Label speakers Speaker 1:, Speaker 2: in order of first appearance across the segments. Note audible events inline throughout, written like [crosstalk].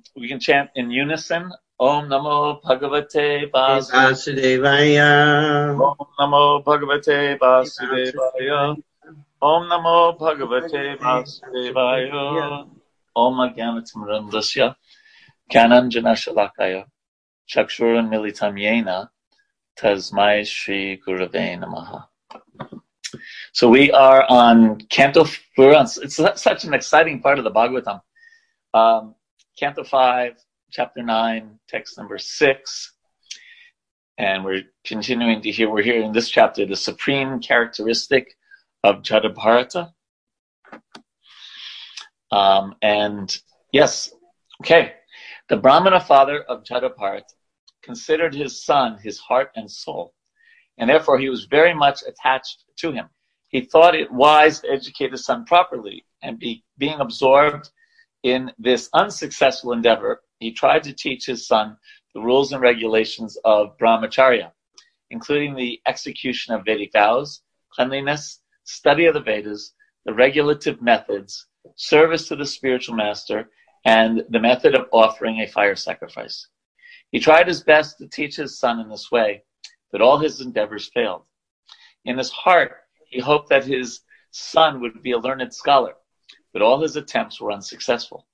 Speaker 1: um, we can chant in unison. Om Namo Bhagavate
Speaker 2: Vasudevaya.
Speaker 1: Om Namo Bhagavate Vasudevaya. Om Namo Bhagavate Vasudevaya. Om Agyanatimarandasya. Kananjana Shalakaya. Chakshuran Militam Yena. Tasmai Shri Gurave Namaha. So we are on Canto, we're it's such an exciting part of the Bhagavatam. Um, Canto 5, Chapter 9, text number 6. And we're continuing to hear, we're here in this chapter, the supreme characteristic of Jadabharata. Um, and yes, okay. The Brahmana father of Jadabharata considered his son his heart and soul, and therefore he was very much attached to him. He thought it wise to educate his son properly, and be, being absorbed in this unsuccessful endeavor, he tried to teach his son the rules and regulations of brahmacharya, including the execution of Vedic vows, cleanliness, study of the Vedas, the regulative methods, service to the spiritual master, and the method of offering a fire sacrifice. He tried his best to teach his son in this way, but all his endeavors failed. In his heart, he hoped that his son would be a learned scholar, but all his attempts were unsuccessful.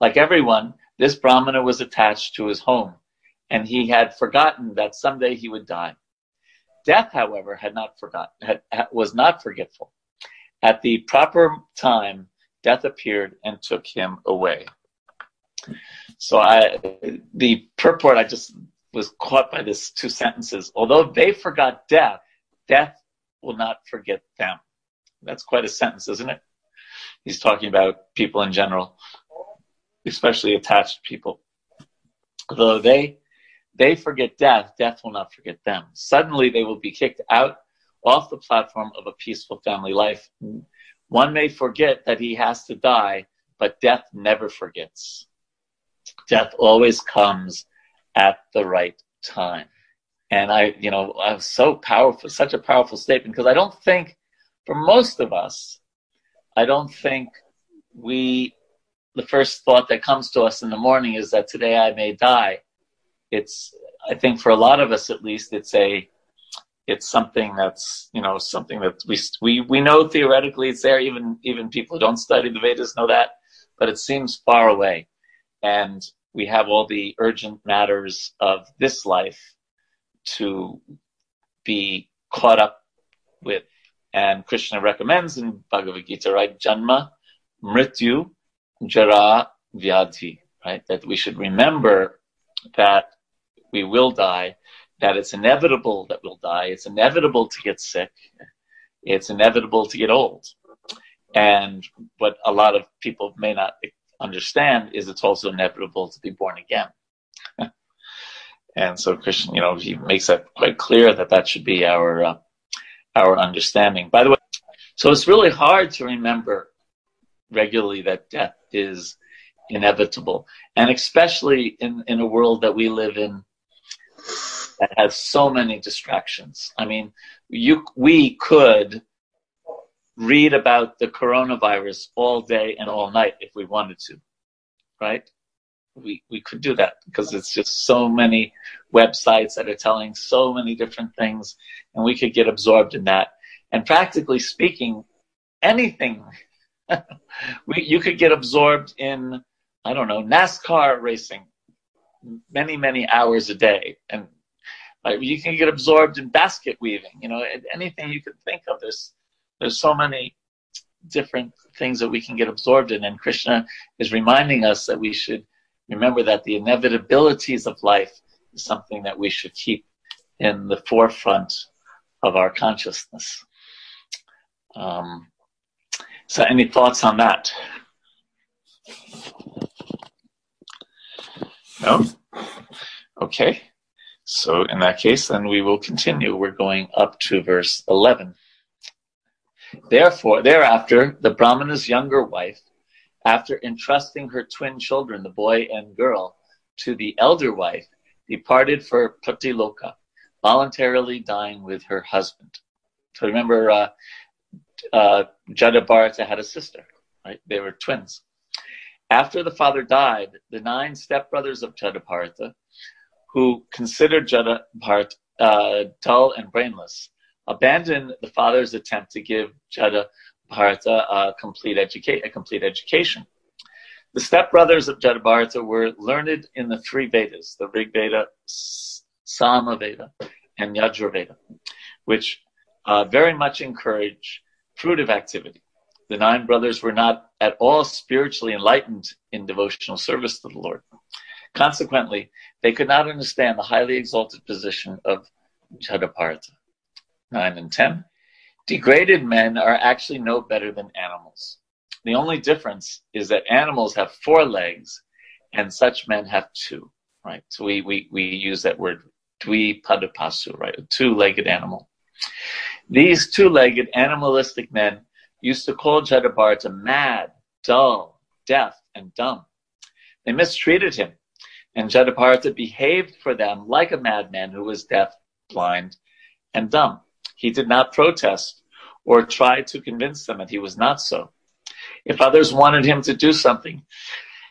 Speaker 1: Like everyone, this Brahmana was attached to his home, and he had forgotten that someday he would die. Death, however, had not forgotten, had, was not forgetful. At the proper time, death appeared and took him away. So I, the purport, I just was caught by this two sentences. Although they forgot death, death will not forget them. That's quite a sentence, isn't it? He's talking about people in general, especially attached people. Though they they forget death, death will not forget them. Suddenly they will be kicked out off the platform of a peaceful family life. One may forget that he has to die, but death never forgets. Death always comes at the right time. And I, you know, I so powerful, such a powerful statement because I don't think, for most of us, I don't think we, the first thought that comes to us in the morning is that today I may die. It's, I think for a lot of us at least, it's a, it's something that's, you know, something that we, we, we know theoretically it's there. Even, even people who don't study the Vedas know that, but it seems far away. And we have all the urgent matters of this life to be caught up with. And Krishna recommends in Bhagavad Gita, right? Janma, Mrityu, Jara, Vyadhi, right? That we should remember that we will die, that it's inevitable that we'll die, it's inevitable to get sick, it's inevitable to get old. And what a lot of people may not understand is it's also inevitable to be born again. [laughs] And so Krishna, you know, he makes that quite clear that that should be our uh, our understanding. By the way, so it's really hard to remember regularly that death is inevitable, and especially in in a world that we live in that has so many distractions. I mean, you we could read about the coronavirus all day and all night if we wanted to, right? We, we could do that because it's just so many websites that are telling so many different things and we could get absorbed in that. And practically speaking, anything, [laughs] we, you could get absorbed in, I don't know, NASCAR racing many, many hours a day. And like, you can get absorbed in basket weaving, you know, anything you could think of. There's, there's so many different things that we can get absorbed in. And Krishna is reminding us that we should remember that the inevitabilities of life is something that we should keep in the forefront of our consciousness. Um, so, any thoughts on that? No? Okay. So, in that case, then we will continue. We're going up to verse 11. Therefore, thereafter, the Brahmana's younger wife after entrusting her twin children, the boy and girl, to the elder wife, departed for Patiloka, voluntarily dying with her husband. So remember, uh, uh, Jadabharata had a sister, right? They were twins. After the father died, the nine stepbrothers of Jada Jadabharata, who considered Jadapart uh, dull and brainless, abandoned the father's attempt to give Jadabharata a complete, educa- a complete education. The stepbrothers of Jadabharata were learned in the three Vedas, the Rig Veda, Sama Veda, and Yajurveda, which uh, very much encourage fruitive activity. The nine brothers were not at all spiritually enlightened in devotional service to the Lord. Consequently, they could not understand the highly exalted position of Jadabharata. 9 and 10. Degraded men are actually no better than animals. The only difference is that animals have four legs and such men have two, right? So we, we, we use that word dvipadapasu, right? A two-legged animal. These two-legged animalistic men used to call Jadabarta mad, dull, deaf, and dumb. They mistreated him, and Jadabharata behaved for them like a madman who was deaf, blind, and dumb. He did not protest or try to convince them that he was not so. If others wanted him to do something,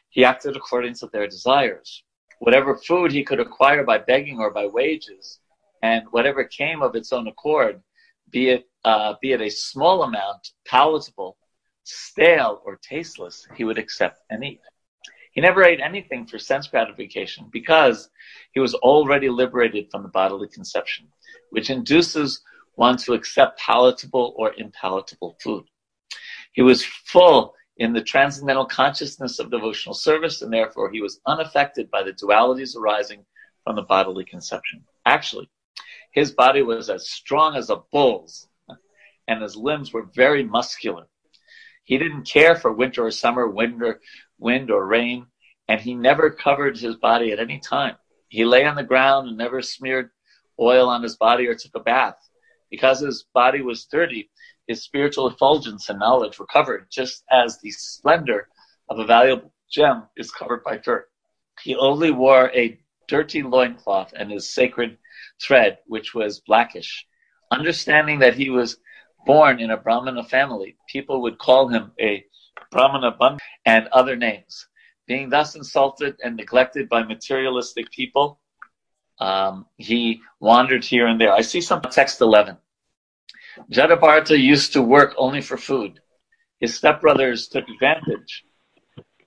Speaker 1: he acted according to their desires. Whatever food he could acquire by begging or by wages, and whatever came of its own accord, be it uh, be it a small amount, palatable, stale, or tasteless, he would accept and eat. He never ate anything for sense gratification because he was already liberated from the bodily conception, which induces one to accept palatable or impalatable food. He was full in the transcendental consciousness of devotional service, and therefore he was unaffected by the dualities arising from the bodily conception. Actually, his body was as strong as a bull's, and his limbs were very muscular. He didn't care for winter or summer, wind or, wind or rain, and he never covered his body at any time. He lay on the ground and never smeared oil on his body or took a bath. Because his body was dirty, his spiritual effulgence and knowledge were covered, just as the splendor of a valuable gem is covered by dirt. He only wore a dirty loincloth and his sacred thread, which was blackish. Understanding that he was born in a Brahmana family, people would call him a Brahmana and other names. Being thus insulted and neglected by materialistic people, um, he wandered here and there. I see some text 11. Jadabharata used to work only for food. His stepbrothers took advantage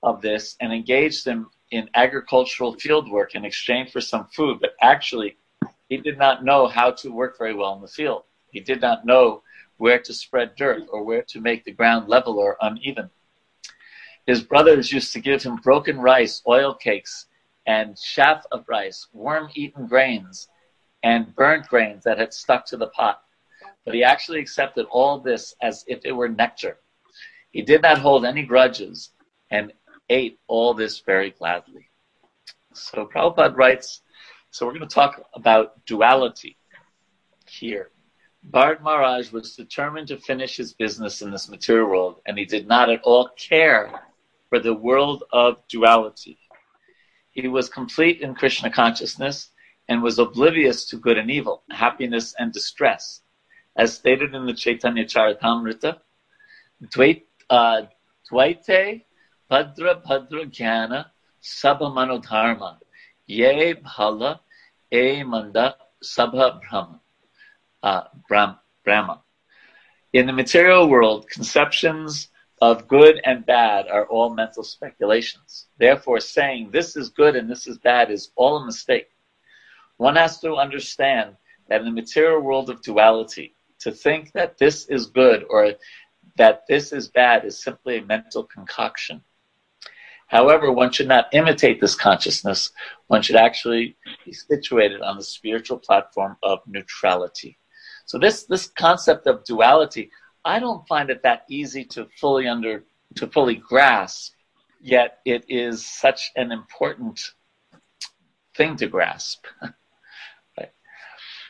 Speaker 1: of this and engaged him in agricultural field work in exchange for some food, but actually he did not know how to work very well in the field. He did not know where to spread dirt or where to make the ground level or uneven. His brothers used to give him broken rice, oil cakes, and chaff of rice, worm eaten grains, and burnt grains that had stuck to the pot but he actually accepted all this as if it were nectar. He did not hold any grudges and ate all this very gladly. So Prabhupada writes, so we're going to talk about duality here. Bharat Maharaj was determined to finish his business in this material world, and he did not at all care for the world of duality. He was complete in Krishna consciousness and was oblivious to good and evil, happiness and distress as stated in the Chaitanya Charitamrita, Dvait, uh, Dvaite Bhadra Bhadra Jnana Sabha Manodharma Ye Bhala E Manda Sabha Brahma, uh, Brahma. In the material world, conceptions of good and bad are all mental speculations. Therefore, saying this is good and this is bad is all a mistake. One has to understand that in the material world of duality, to think that this is good or that this is bad is simply a mental concoction. However, one should not imitate this consciousness. One should actually be situated on the spiritual platform of neutrality. So this, this concept of duality, I don't find it that easy to fully under, to fully grasp, yet it is such an important thing to grasp. [laughs]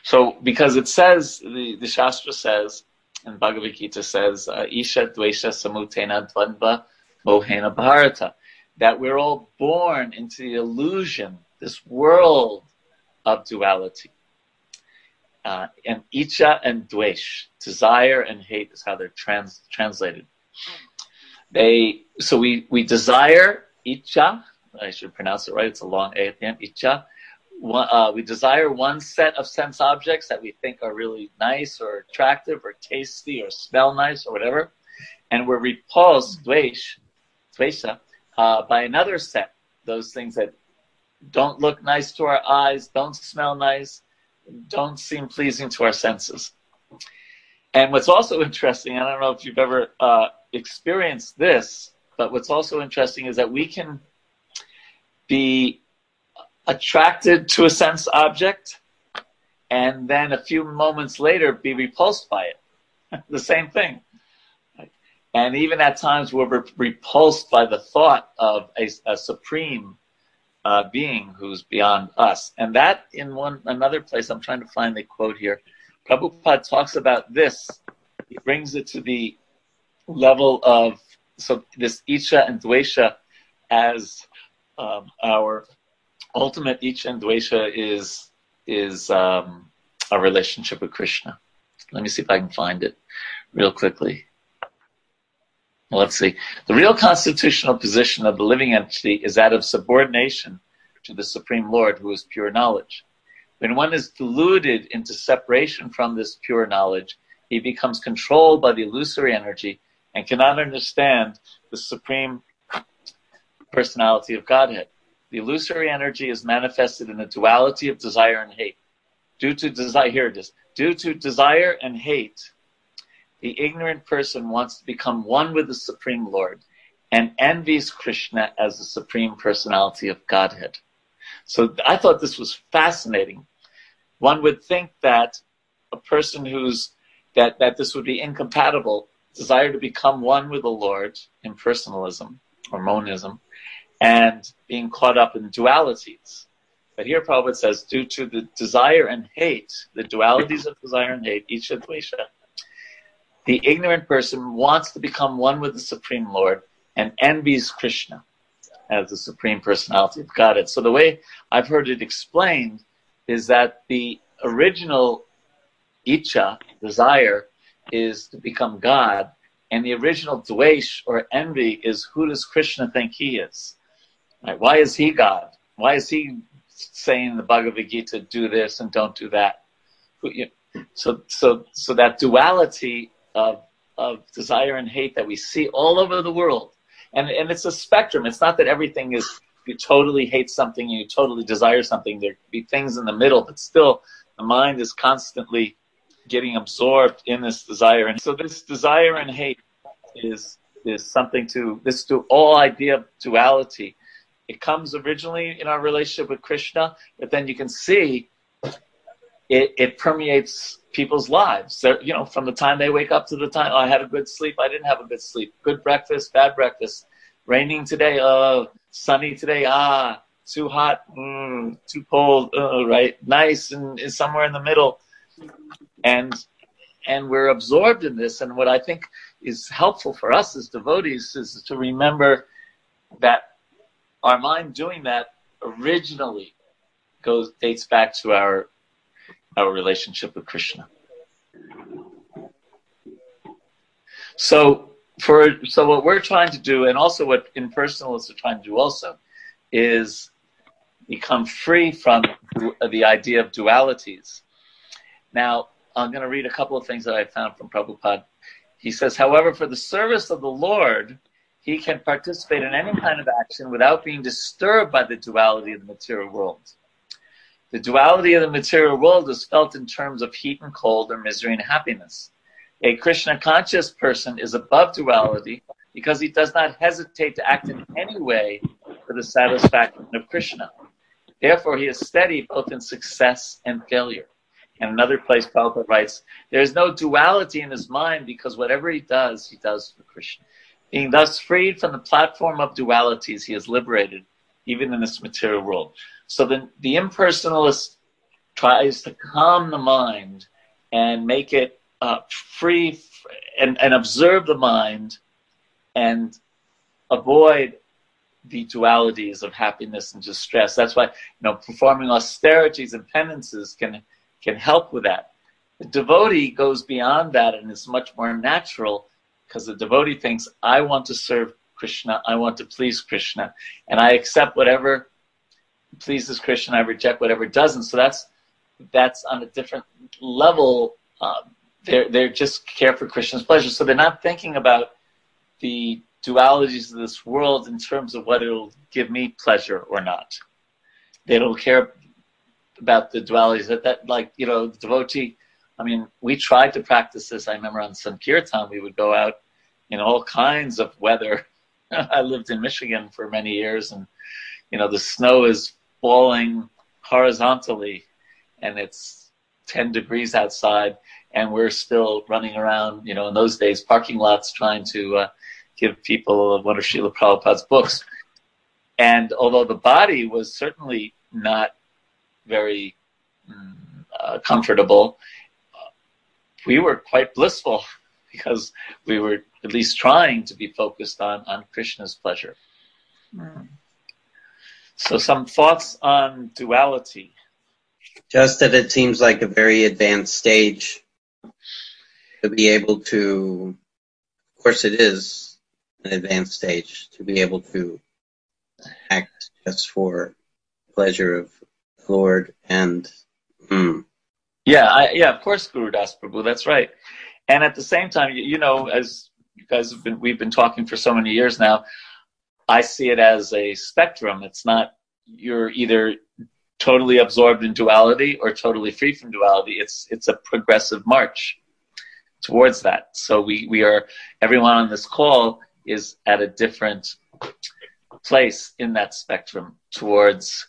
Speaker 1: So, because it says, the, the Shastra says, and Bhagavad Gita says, uh, Isha Dvesha Samutena Dvandva Mohena Bharata, that we're all born into the illusion, this world of duality. Uh, and Icha and Dvesh, desire and hate is how they're trans, translated. They, so we, we desire Icha, I should pronounce it right, it's a long A at the end, Icha. Uh, we desire one set of sense objects that we think are really nice or attractive or tasty or smell nice or whatever. And we're repulsed, dvesh, dvesha, uh, by another set, those things that don't look nice to our eyes, don't smell nice, don't seem pleasing to our senses. And what's also interesting, I don't know if you've ever uh, experienced this, but what's also interesting is that we can be attracted to a sense object and then a few moments later be repulsed by it. [laughs] the same thing. And even at times we're repulsed by the thought of a, a supreme uh, being who's beyond us. And that in one another place, I'm trying to find the quote here. Prabhupada talks about this. He brings it to the level of so this Icha and Dvesha as um, our ultimate Icha and Dvesha is is um, a relationship with Krishna. Let me see if I can find it real quickly. Let's see. The real constitutional position of the living entity is that of subordination to the Supreme Lord, who is pure knowledge. When one is deluded into separation from this pure knowledge, he becomes controlled by the illusory energy and cannot understand the Supreme Personality of Godhead. The illusory energy is manifested in the duality of desire and hate. Due to desire, here it is. Due to desire and hate, the ignorant person wants to become one with the Supreme Lord and envies Krishna as the Supreme Personality of Godhead. So I thought this was fascinating. One would think that a person who's that, that this would be incompatible, desire to become one with the Lord, impersonalism or monism, and being caught up in dualities. But here Prabhupada says, due to the desire and hate, the dualities of desire and hate, each advaita, the ignorant person wants to become one with the Supreme Lord and envies Krishna as the Supreme Personality of Godhead. So the way I've heard it explained is that the original Icha, desire, is to become God, and the original Dvesh or envy is who does Krishna think he is? Right? Why is he God? Why is he saying in the Bhagavad Gita, do this and don't do that? So, so, so that duality of, of desire and hate that we see all over the world. And, and it's a spectrum. It's not that everything is, you totally hate something you totally desire something. There be things in the middle, but still the mind is constantly getting absorbed in this desire. And so this desire and hate is, is something to, this to all idea of duality. It comes originally in our relationship with Krishna, but then you can see it, it permeates people's lives. You know, from the time they wake up to the time, oh, I had a good sleep, I didn't have a good sleep. Good breakfast, bad breakfast. Raining today, oh, sunny today, ah, too hot, mm, too cold, uh, right? Nice and, and somewhere in the middle. And and we're absorbed in this. And what I think is helpful for us as devotees is to remember that our mind doing that originally goes dates back to our our relationship with Krishna. So for so what we're trying to do, and also what impersonalists are trying to do also, is become free from the idea of dualities. Now, I'm going to read a couple of things that I found from Prabhupada. He says, however, for the service of the Lord, he can participate in any kind of action without being disturbed by the duality of the material world. The duality of the material world is felt in terms of heat and cold or misery and happiness. A Krishna conscious person is above duality because he does not hesitate to act in any way for the satisfaction of Krishna. Therefore, he is steady both in success and failure. And another place, Prabhupada writes, there is no duality in his mind because whatever he does, he does for Krishna. Being thus freed from the platform of dualities, he is liberated, even in this material world. So the, the impersonalist tries to calm the mind and make it uh, free and, and observe the mind and avoid the dualities of happiness and distress. That's why you know performing austerities and penances can can help with that. The devotee goes beyond that and is much more natural because the devotee thinks, I want to serve Krishna. I want to please Krishna. And I accept whatever pleases Krishna. I reject whatever doesn't. So that's that's on a different level. Um, they're they're just care for Krishna's pleasure. So they're not thinking about the dualities of this world in terms of what it'll give me pleasure or not. They don't care about the dualities that that like you know the devotee. I mean, we tried to practice this. I remember on Sankirtan, we would go out in all kinds of weather. [laughs] I lived in Michigan for many years, and you know the snow is falling horizontally, and it's ten degrees outside, and we're still running around. You know, in those days, parking lots trying to uh, give people one of Srila Prabhupada's books. And although the body was certainly not very mm, uh, comfortable, we were quite blissful [laughs] because we were at least trying to be focused on, on Krishna's pleasure. Mm. So, some thoughts on duality.
Speaker 2: Just that it seems like a very advanced stage to be able to, of course, it is an advanced stage to be able to act just for pleasure of the Lord and. Mm.
Speaker 1: Yeah, I, yeah, of course, Guru Das Prabhu, that's right. And at the same time, you, you know, as you guys have been, we've been talking for so many years now. I see it as a spectrum. It's not you're either totally absorbed in duality or totally free from duality. It's it's a progressive march towards that. So we we are everyone on this call is at a different place in that spectrum towards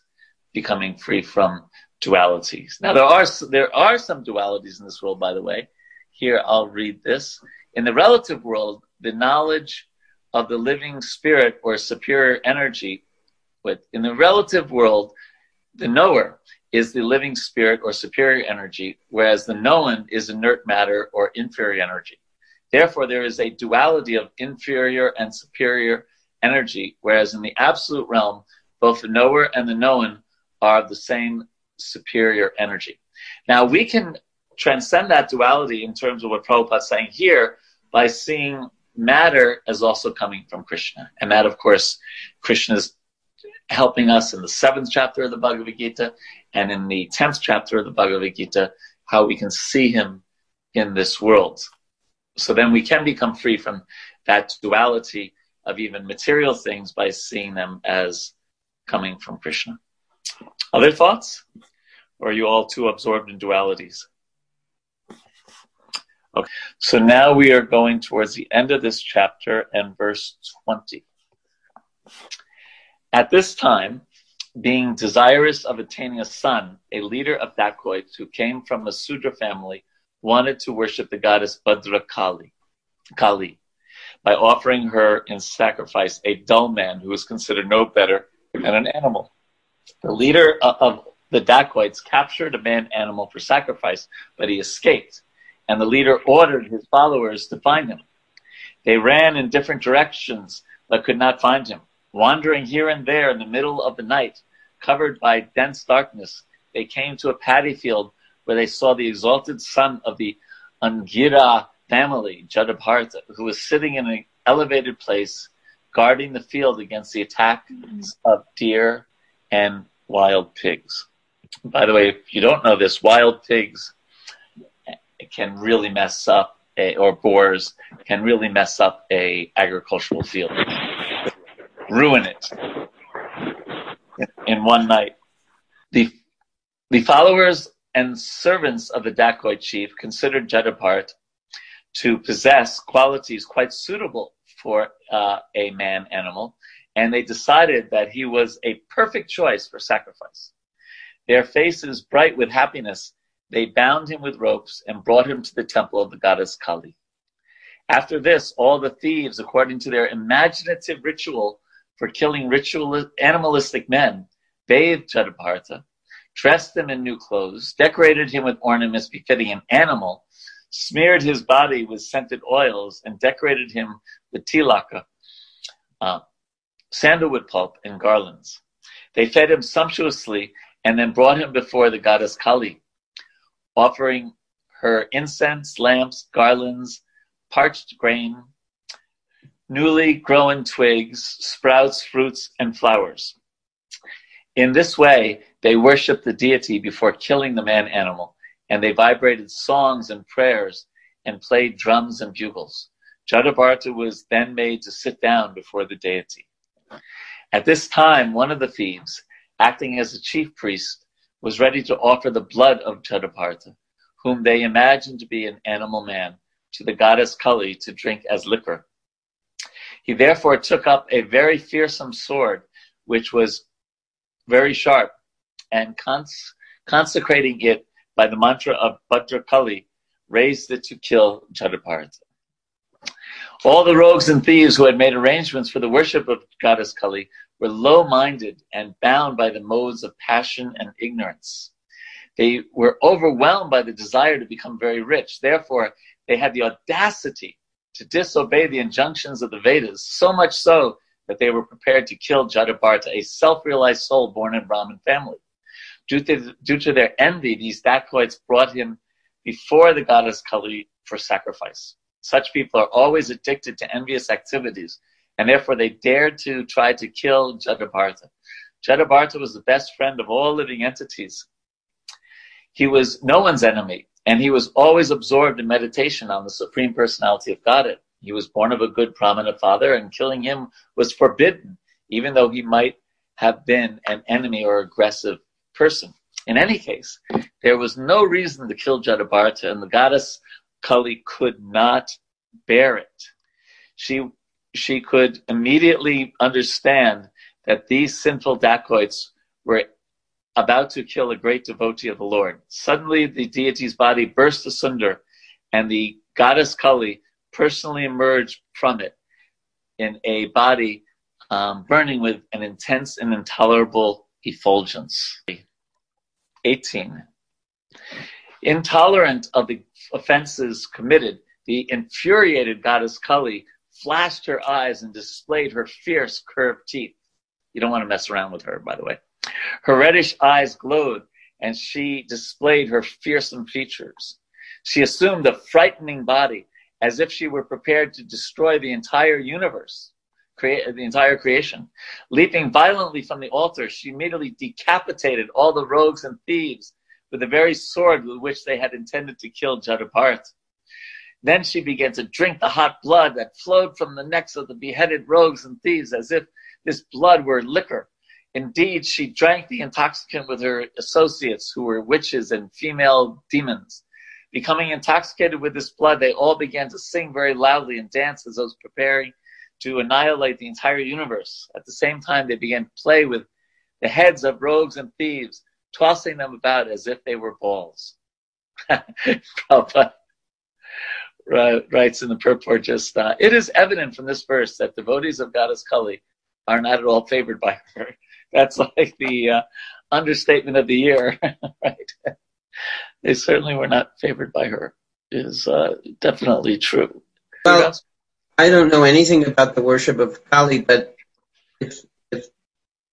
Speaker 1: becoming free from dualities. Now there are there are some dualities in this world, by the way. Here I'll read this. In the relative world, the knowledge of the living spirit or superior energy, but in the relative world, the knower is the living spirit or superior energy, whereas the known is inert matter or inferior energy. Therefore, there is a duality of inferior and superior energy, whereas in the absolute realm, both the knower and the known are of the same superior energy. Now, we can transcend that duality in terms of what Prabhupada is saying here by seeing matter as also coming from Krishna. And that, of course, Krishna is helping us in the seventh chapter of the Bhagavad Gita and in the tenth chapter of the Bhagavad Gita, how we can see him in this world. So then we can become free from that duality of even material things by seeing them as coming from Krishna. Other thoughts? Or are you all too absorbed in dualities? Okay, so now we are going towards the end of this chapter and verse 20. At this time, being desirous of attaining a son, a leader of dacoits who came from a Sudra family wanted to worship the goddess Bhadra Kali, Kali by offering her in sacrifice a dull man who was considered no better than an animal. The leader of the dacoits captured a man animal for sacrifice, but he escaped and the leader ordered his followers to find him. They ran in different directions but could not find him. Wandering here and there in the middle of the night, covered by dense darkness, they came to a paddy field where they saw the exalted son of the Angira family, Jadabharta, who was sitting in an elevated place guarding the field against the attacks mm-hmm. of deer and wild pigs. By the way, if you don't know this, wild pigs can really mess up a, or boars can really mess up a agricultural field, ruin it in one night. The the followers and servants of the dacoit chief considered Jadabhart to possess qualities quite suitable for uh, a man animal, and they decided that he was a perfect choice for sacrifice. Their faces bright with happiness they bound him with ropes and brought him to the temple of the goddess Kali. After this, all the thieves, according to their imaginative ritual for killing ritual animalistic men, bathed Jadabharta, dressed him in new clothes, decorated him with ornaments befitting an animal, smeared his body with scented oils, and decorated him with tilaka, uh, sandalwood pulp, and garlands. They fed him sumptuously and then brought him before the goddess Kali offering her incense, lamps, garlands, parched grain, newly growing twigs, sprouts, fruits, and flowers. In this way, they worshiped the deity before killing the man animal, and they vibrated songs and prayers and played drums and bugles. Jadabharata was then made to sit down before the deity. At this time, one of the thieves, acting as a chief priest, was ready to offer the blood of Jadabharata, whom they imagined to be an animal man, to the goddess Kali to drink as liquor. He therefore took up a very fearsome sword, which was very sharp, and cons- consecrating it by the mantra of Bhadrakali, raised it to kill Jadabharata. All the rogues and thieves who had made arrangements for the worship of goddess Kali were low minded and bound by the modes of passion and ignorance. They were overwhelmed by the desire to become very rich. Therefore, they had the audacity to disobey the injunctions of the Vedas, so much so that they were prepared to kill Jadabharata, a self realized soul born in Brahmin family. Due to, due to their envy, these dacoits brought him before the goddess Kali for sacrifice. Such people are always addicted to envious activities, and therefore they dared to try to kill Jadabharata. Jadabharata was the best friend of all living entities. He was no one's enemy, and he was always absorbed in meditation on the Supreme Personality of Godhead. He was born of a good Brahmana father, and killing him was forbidden, even though he might have been an enemy or aggressive person. In any case, there was no reason to kill Jadabharata, and the goddess Kali could not bear it. She, she could immediately understand that these sinful dacoits were about to kill a great devotee of the Lord. Suddenly, the deity's body burst asunder, and the goddess Kali personally emerged from it in a body um, burning with an intense and intolerable effulgence. 18. Intolerant of the offenses committed, the infuriated goddess Kali flashed her eyes and displayed her fierce curved teeth. You don't want to mess around with her, by the way. Her reddish eyes glowed, and she displayed her fearsome features. She assumed a frightening body, as if she were prepared to destroy the entire universe, create the entire creation. Leaping violently from the altar, she immediately decapitated all the rogues and thieves with the very sword with which they had intended to kill Jadabharata. Then she began to drink the hot blood that flowed from the necks of the beheaded rogues and thieves as if this blood were liquor. Indeed, she drank the intoxicant with her associates, who were witches and female demons. Becoming intoxicated with this blood, they all began to sing very loudly and dance as those preparing to annihilate the entire universe. At the same time, they began to play with the heads of rogues and thieves, tossing them about as if they were balls. [laughs] Prabhupada writes in the purport just, uh, it is evident from this verse that devotees of Goddess Kali are not at all favored by her. [laughs] That's like the uh, understatement of the year, [laughs] right? they certainly were not favored by her. Is uh, definitely true.
Speaker 2: Well, I don't know anything about the worship of Kali, but if, if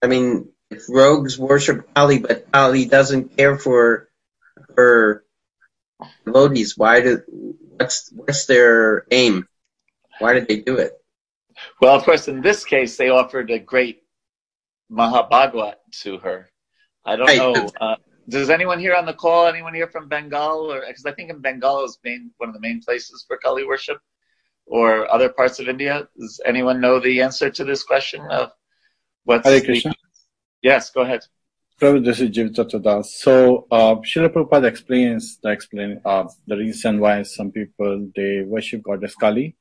Speaker 2: I mean, if rogues worship Kali, but Kali doesn't care for her devotees, why do what's what's their aim? Why did they do it?
Speaker 1: Well, of course, in this case, they offered a great Mahabhagwat to her. I don't right. know. Uh, does anyone here on the call? Anyone here from Bengal? Or because I think in Bengal is main one of the main places for Kali worship, or other parts of India. Does anyone know the answer to this question of what's
Speaker 3: Hare Krishna?
Speaker 1: Yes, go ahead.
Speaker 3: Prabhu, this is Jivitatradas. So, uh, Srila Prabhupada explains the explain uh, the reason why some people they worship goddess Kali.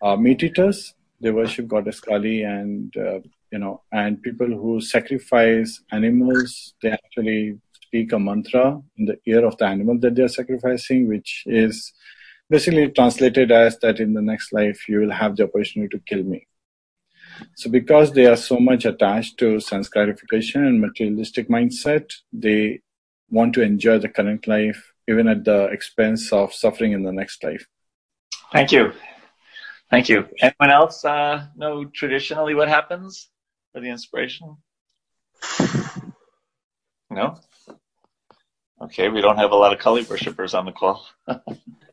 Speaker 3: Uh, meat eaters they worship goddess Kali, and uh, you know, and people who sacrifice animals they actually speak a mantra in the ear of the animal that they are sacrificing, which is basically translated as that in the next life you will have the opportunity to kill me. So because they are so much attached to sense gratification and materialistic mindset, they want to enjoy the current life even at the expense of suffering in the next life.
Speaker 1: Thank you. Thank you. Anyone else uh, know traditionally what happens for the inspiration? No? Okay, we don't have a lot of Kali worshippers on the call. [laughs]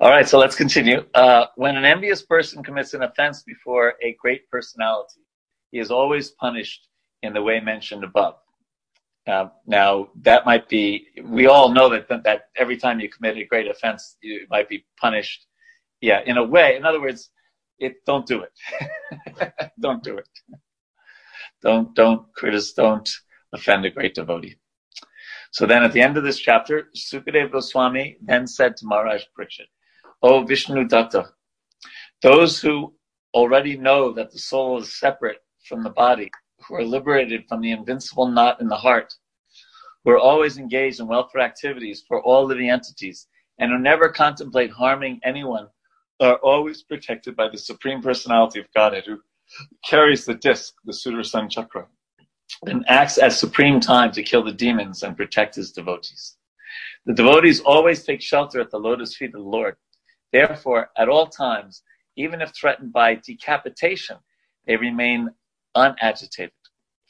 Speaker 1: All right, so let's continue. Uh, when an envious person commits an offense before a great personality, he is always punished in the way mentioned above. Uh, now, that might be, we all know that, that, every time you commit a great offense, you might be punished. Yeah, in a way. In other words, it, don't do it. [laughs] don't do it. Don't, don't criticize, don't offend a great devotee. So then at the end of this chapter, Sukadev Goswami then said to Maharaj Parikshit, O Vishnu Datta, those who already know that the soul is separate from the body, who are liberated from the invincible knot in the heart, who are always engaged in welfare activities for all living entities, and who never contemplate harming anyone, are always protected by the Supreme Personality of Godhead, who carries the disc, the Sudarshan Chakra, and acts as supreme time to kill the demons and protect his devotees. The devotees always take shelter at the lotus feet of the Lord. Therefore, at all times, even if threatened by decapitation, they remain unagitated.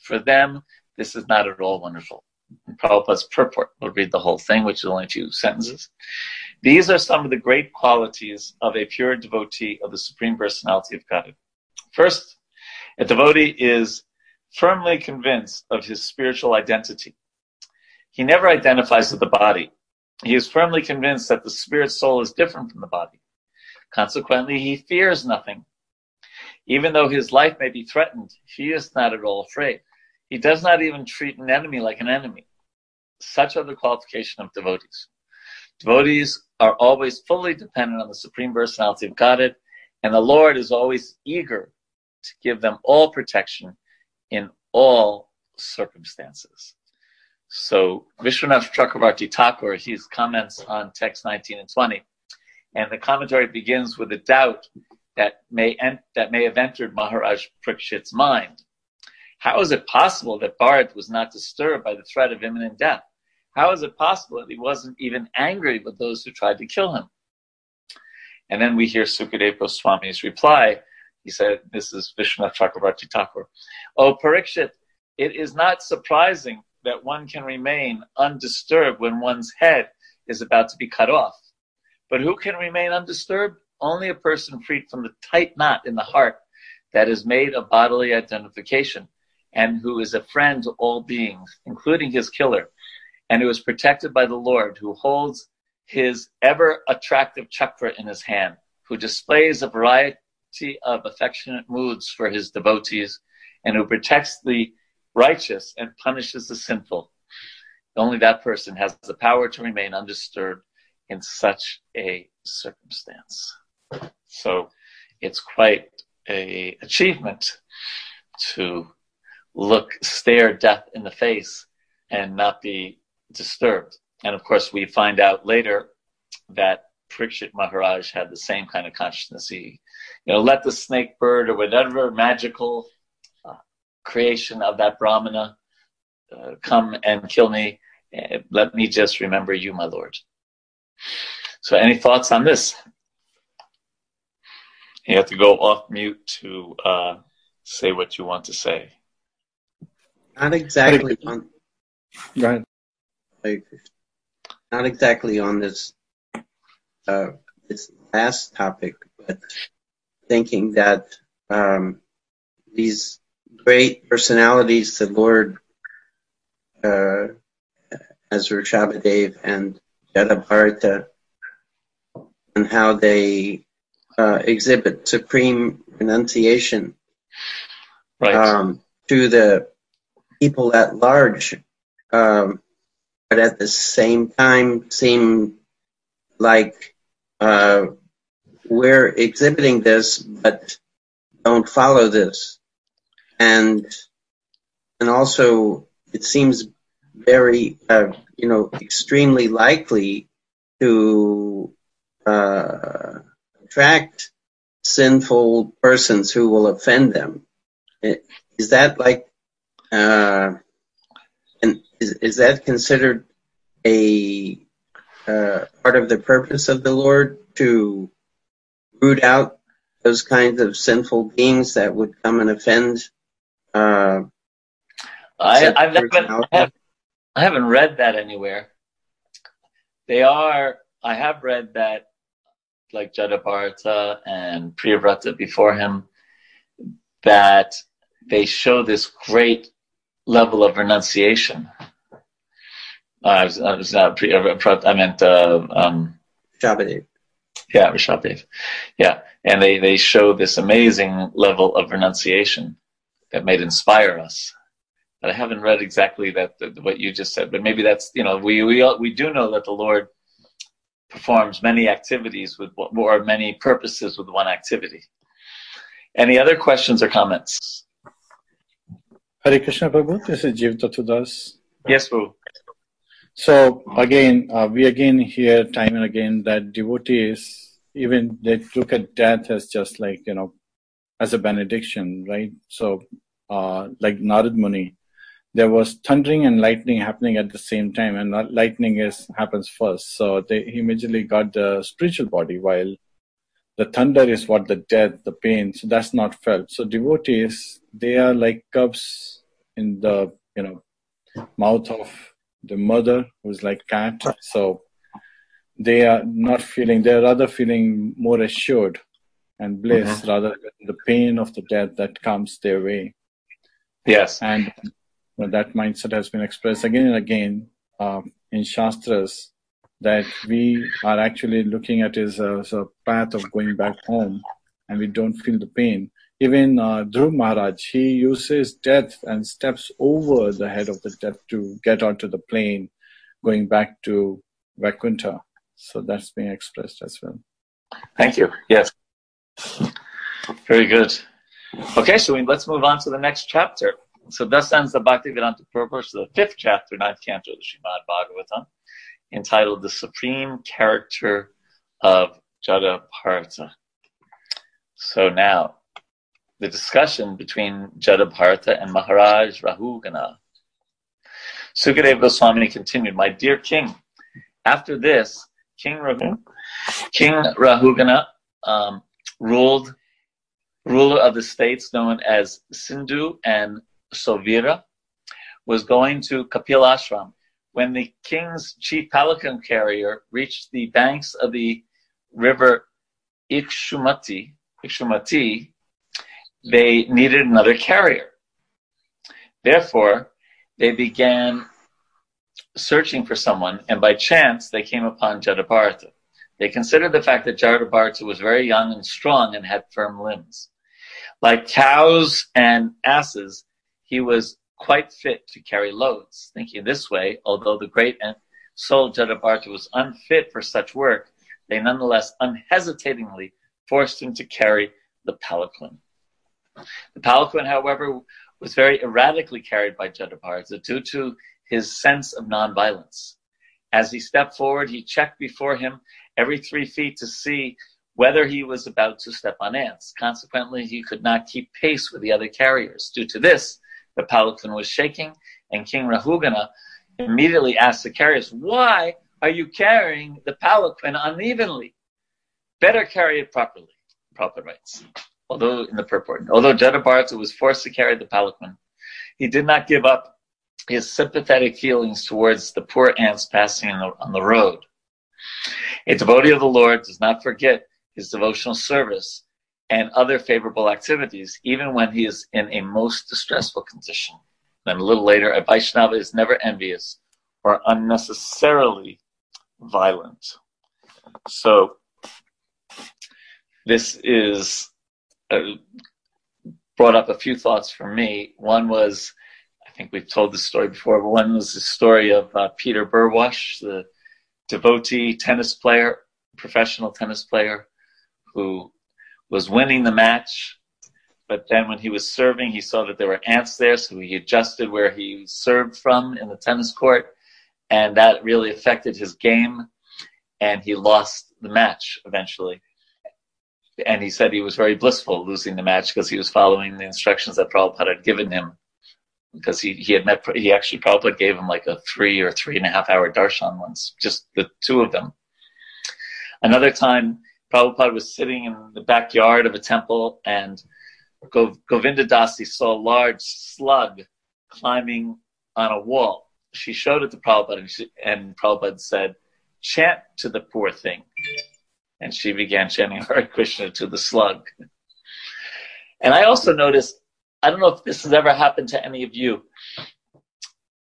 Speaker 1: For them, this is not at all wonderful. In Prabhupada's purport, we'll read the whole thing, which is only a few sentences. These are some of the great qualities of a pure devotee of the Supreme Personality of God. First, a devotee is firmly convinced of his spiritual identity. He never identifies with the body. He is firmly convinced that the spirit soul is different from the body. Consequently, he fears nothing even though his life may be threatened, he is not at all afraid. He does not even treat an enemy like an enemy. Such are the qualification of devotees. Devotees are always fully dependent on the Supreme Personality of Godhead, and the Lord is always eager to give them all protection in all circumstances. So Vishwanath Chakravarti Thakur, his comments on text 19 and 20, and the commentary begins with a doubt that may en- that may have entered Maharaj Parikshit's mind. How is it possible that Bharat was not disturbed by the threat of imminent death? How is it possible that he wasn't even angry with those who tried to kill him? And then we hear Sukadev Goswami's reply. He said, This is Vishwanath Chakravarti Thakur. Oh, Parikshit, it is not surprising that one can remain undisturbed when one's head is about to be cut off. But who can remain undisturbed? only a person freed from the tight knot in the heart that is made of bodily identification and who is a friend to all beings, including his killer, and who is protected by the Lord, who holds his ever attractive chakra in his hand, who displays a variety of affectionate moods for his devotees, and who protects the righteous and punishes the sinful. Only that person has the power to remain undisturbed in such a circumstance. So it's quite a achievement to look, stare death in the face and not be disturbed. And of course, we find out later that Parikshit Maharaj had the same kind of consciousness. He, you know, let the snake bird or whatever magical uh, creation of that Brahmana uh, come and kill me. Uh, let me just remember you, my Lord. So, any thoughts on this? You have to go off mute to uh, say what you want to say.
Speaker 2: Not exactly on.
Speaker 3: Go
Speaker 2: ahead. Not exactly on this this last topic, but thinking that um, these great personalities, the Lord, uh, as Rishabhadev and Jadabharata, and how they uh, exhibit supreme renunciation
Speaker 1: right.
Speaker 2: um, to the people at large, um, but at the same time seem like we're exhibiting this, but don't follow this, and and also it seems very uh, you know extremely likely to uh, attract sinful persons who will offend them. Is that like, uh, and is, is that considered a uh, part of the purpose of the Lord to root out those kinds of sinful beings that would come and offend? Uh,
Speaker 1: I, I've never, I, have, I haven't read that anywhere. They are. I have read that like Jadabharata and Priyavrata before him, that they show this great level of renunciation. Uh, I was, I was not Priyavrata, I meant uh, um,
Speaker 2: Rishabhadev.
Speaker 1: Yeah, Rishabhadev. Yeah, and they, they show this amazing level of renunciation that might inspire us. But I haven't read exactly that what you just said. But maybe that's you know we we we do know that the Lord performs many activities with or many purposes with one activity. Any other questions or comments?
Speaker 3: Hare Krishna Prabhu, this is Jiv Das.
Speaker 1: Yes, Prabhu.
Speaker 3: So again, uh, we again hear time and again that devotees, even they look at death as just like, you know, as a benediction, right? So, uh, like Narad Muni, there was thundering and lightning happening at the same time, and lightning is happens first. So they immediately got the spiritual body, while the thunder is what the death, the pain. So that's not felt. So devotees, they are like cubs in the you know mouth of the mother, who's like cat. So they are not feeling. They are rather feeling more assured and bliss mm-hmm. rather than the pain of the death that comes their way.
Speaker 1: Yes,
Speaker 3: and well, that mindset has been expressed again and again um, in Shastras that we are actually looking at is a, as a, path of going back home and we don't feel the pain. Even uh, Dhruv Maharaj, he uses death and steps over the head of the death to get onto the plane going back to Vaikuntha. So that's being expressed as well.
Speaker 1: Thank you. Yes. Very good. Okay, so let's move on to the next chapter. So thus ends the Bhaktivedanta Purport, the fifth chapter, ninth canto of the Srimad Bhagavatam, entitled The Supreme Character of Jada Bharata. So now, the discussion between Jadabharata and Maharaj Rahugana. Sukadeva Goswami continued, My dear king, after this, King, Rahu, king Rahugana um, ruled ruler of the states known as Sindhu and Sauvira, was going to Kapil Ashram. When the king's chief palanquin carrier reached the banks of the river Ikshumati, Ikshumati, they needed another carrier. Therefore, they began searching for someone, and by chance, they came upon Jadabharata. They considered the fact that Jadabharata was very young and strong and had firm limbs. Like cows and asses, he was quite fit to carry loads. Thinking this way, although the great and soul Jadabharata was unfit for such work, they nonetheless unhesitatingly forced him to carry the palanquin. The palanquin, however, was very erratically carried by Jadabharata due to his sense of nonviolence. As he stepped forward, he checked before him every three feet to see whether he was about to step on ants. Consequently, he could not keep pace with the other carriers. Due to this, the palanquin was shaking, and King Rahugana immediately asked the carriers, Why are you carrying the palanquin unevenly? Better carry it properly. Prabhupada writes. Although in the purport, although Jadabharata was forced to carry the palanquin, he did not give up his sympathetic feelings towards the poor ants passing on the, on the road. A devotee of the Lord does not forget his devotional service and other favorable activities, even when he is in a most distressful condition. Then a little later, a Vaishnava is never envious or unnecessarily violent. So, this is brought up a few thoughts for me. One was, I think we've told this story before, but one was the story of uh, Peter Burwash, the devotee tennis player, professional tennis player, who was winning the match. But then when he was serving, he saw that there were ants there, so he adjusted where he served from in the tennis court, and that really affected his game, and he lost the match eventually. And he said he was very blissful losing the match because he was following the instructions that Prabhupada had given him. Because he, he had met, he actually Prabhupada gave him like a three or three and a half hour darshan once, just the two of them. Another time, Prabhupada was sitting in the backyard of a temple and Govinda Dasi saw a large slug climbing on a wall. She showed it to Prabhupada and, she, and Prabhupada said, chant to the poor thing. And she began chanting [laughs] Hare Krishna to the slug. And I also noticed, I don't know if this has ever happened to any of you,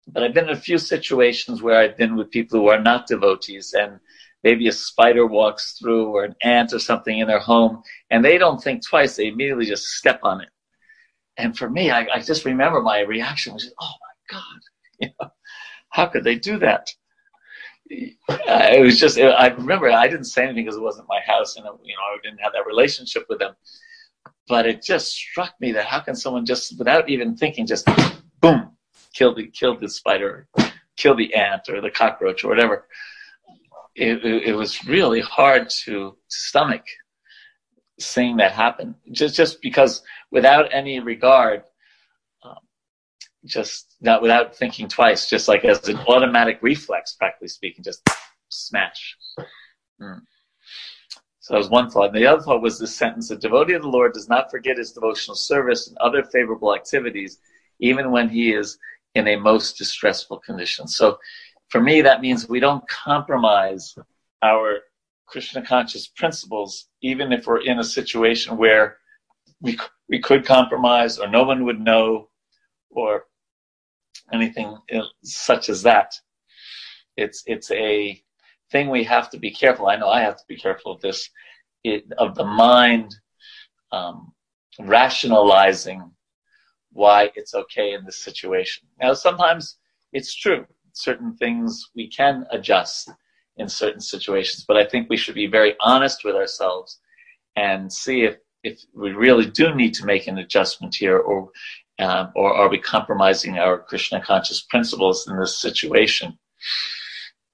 Speaker 1: but I've been in a few situations where I've been with people who are not devotees and maybe a spider walks through or an ant or something in their home and they don't think twice. They immediately just step on it. And for me, I, I just remember my reaction was, oh my God, [laughs] you know, how could they do that? Uh, it was just, I remember I didn't say anything because it wasn't my house and, you know, I didn't have that relationship with them. But it just struck me that how can someone just, without even thinking, just boom, kill the, kill the spider, kill the ant or the cockroach or whatever. It, it, was really hard to, to stomach seeing that happen. Just, just because without any regard, just not without thinking twice, just like as an automatic reflex, practically speaking, just smash. Mm. So that was one thought. And the other thought was this sentence: "A devotee of the Lord does not forget his devotional service and other favorable activities, even when he is in a most distressful condition." So, for me, that means we don't compromise our Krishna conscious principles, even if we're in a situation where we we could compromise, or no one would know, or anything such as that. It's it's a thing we have to be careful. I know I have to be careful of this, it, of the mind um, rationalizing why it's okay in this situation. Now, sometimes it's true. Certain things we can adjust in certain situations, but I think we should be very honest with ourselves and see if, if we really do need to make an adjustment here or um, or are we compromising our Krishna conscious principles in this situation?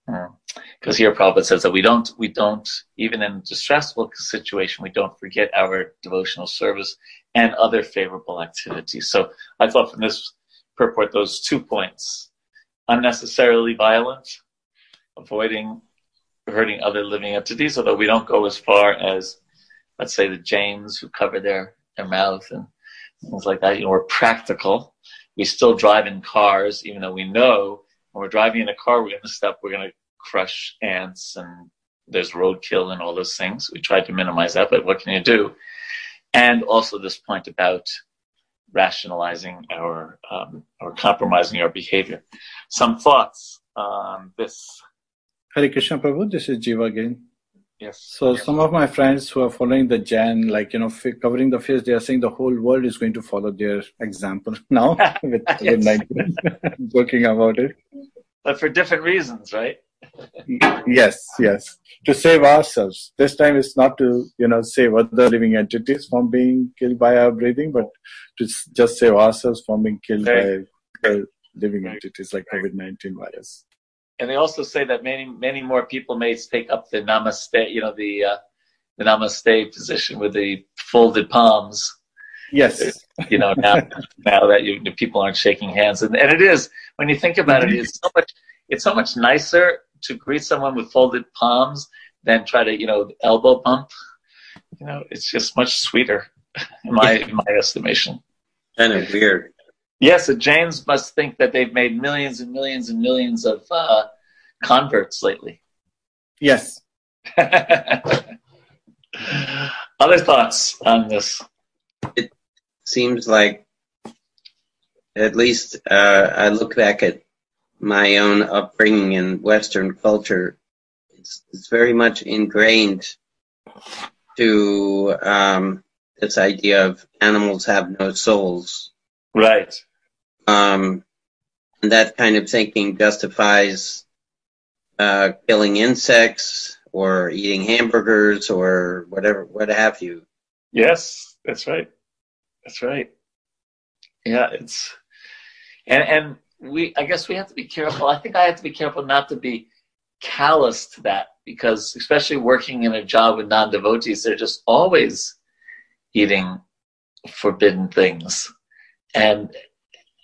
Speaker 1: Because mm. here Prabhupada says that we don't, we don't, even in a distressful situation, we don't forget our devotional service and other favorable activities. So I thought from this purport, those two points, unnecessarily violent, avoiding hurting other living entities, although we don't go as far as, let's say, the Jains who cover their, their mouth and things like that. You know, we're practical. We still drive in cars, even though we know when we're driving in a car, we're going to step, we're going to crush ants and there's roadkill and all those things. We try to minimize that, but what can you do? And also this point about rationalizing our um, or compromising our behavior. Some thoughts on this.
Speaker 3: Hare Krishna Prabhu, this is Jiva again.
Speaker 1: Yes.
Speaker 3: So some of my friends who are following the Jain, like you know, f- covering the face, they are saying the whole world is going to follow their example [laughs] now [laughs] with COVID nineteen. [laughs] Joking about it.
Speaker 1: But for different reasons, right?
Speaker 3: yes, yes. To save ourselves. This time it's not to you know save other living entities from being killed by our breathing, but to just save ourselves from being killed by living entities like COVID nineteen virus
Speaker 1: and they also say that many many more people may take up the namaste, you know, the uh, the namaste position with the folded palms.
Speaker 3: Yes, [laughs]
Speaker 1: you know now now that you, people aren't shaking hands, and, and it is when you think about it, it's so much it's so much nicer to greet someone with folded palms than try to you know elbow bump. You know, it's just much sweeter in my in my estimation.
Speaker 2: Kind of weird.
Speaker 1: Yes, the Jains must think that they've made millions and millions and millions of uh, converts lately.
Speaker 3: Yes. [laughs]
Speaker 1: Other thoughts on this?
Speaker 2: It seems like, at least uh, I look back at my own upbringing in Western culture, it's, it's very much ingrained to um, this idea of animals have no souls.
Speaker 1: Right.
Speaker 2: Um, and that kind of thinking justifies uh, killing insects or eating hamburgers or whatever, what have you.
Speaker 1: Yes, that's right. That's right. Yeah, it's and and we I guess we have to be careful. I think I have to be careful not to be callous to that because especially working in a job with non-devotees, they're just always eating forbidden things. And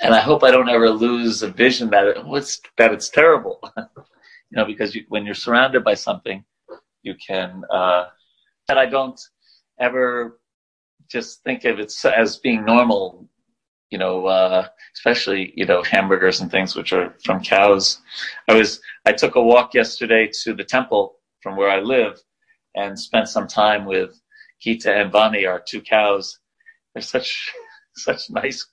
Speaker 1: and I hope I don't ever lose a vision that it, that it's terrible, [laughs] you know, because you, when you're surrounded by something, you can. Uh, that I don't ever just think of it as being normal, you know, uh, especially you know hamburgers and things which are from cows. I was I took a walk yesterday to the temple from where I live, and spent some time with Kita and Vani, our two cows. They're such [laughs] such nice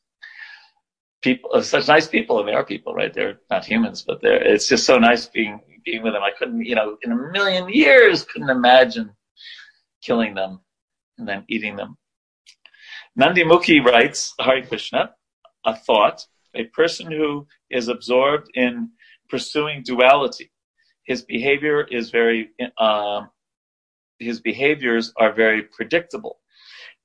Speaker 1: people, uh, such nice people, and they are people, right? They're not humans, but they're. It's just so nice being being with them. I couldn't, you know, in a million years, couldn't imagine killing them and then eating them. Nandimukhi writes, Hari Krishna, a thought, a person who is absorbed in pursuing duality. His behavior is very, um, his behaviors are very predictable.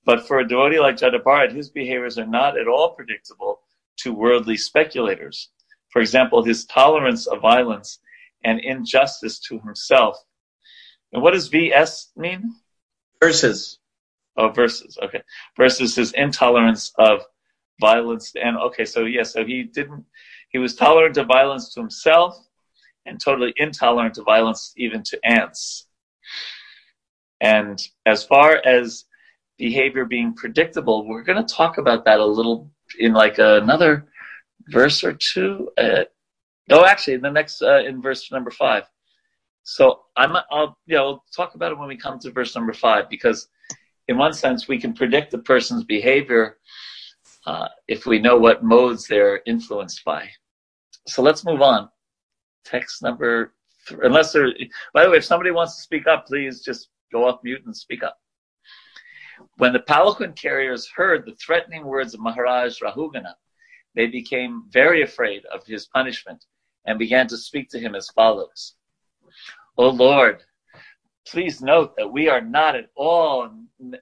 Speaker 1: But for a devotee like Jadabharat, his behaviors are not at all predictable to worldly speculators. For example, his tolerance of violence and injustice to himself. And what does VS mean?
Speaker 2: Versus.
Speaker 1: Oh, versus. Okay. Versus his intolerance of violence. And okay, so yeah, so he didn't, he was tolerant of violence to himself and totally intolerant of violence even to ants. And as far as behavior being predictable, we're going to talk about that a little in like another verse or two. Uh, oh, actually, in the next, uh, in verse number five. So I'm, I'll, yeah we'll talk about it when we come to verse number five, because in one sense, we can predict the person's behavior uh, if we know what modes they're influenced by. So let's move on. Text number three, unless there, by the way, if somebody wants to speak up, please just go off mute and speak up. When the palanquin carriers heard the threatening words of Maharaj Rahugana, they became very afraid of his punishment and began to speak to him as follows. O Lord, please note that we are not at all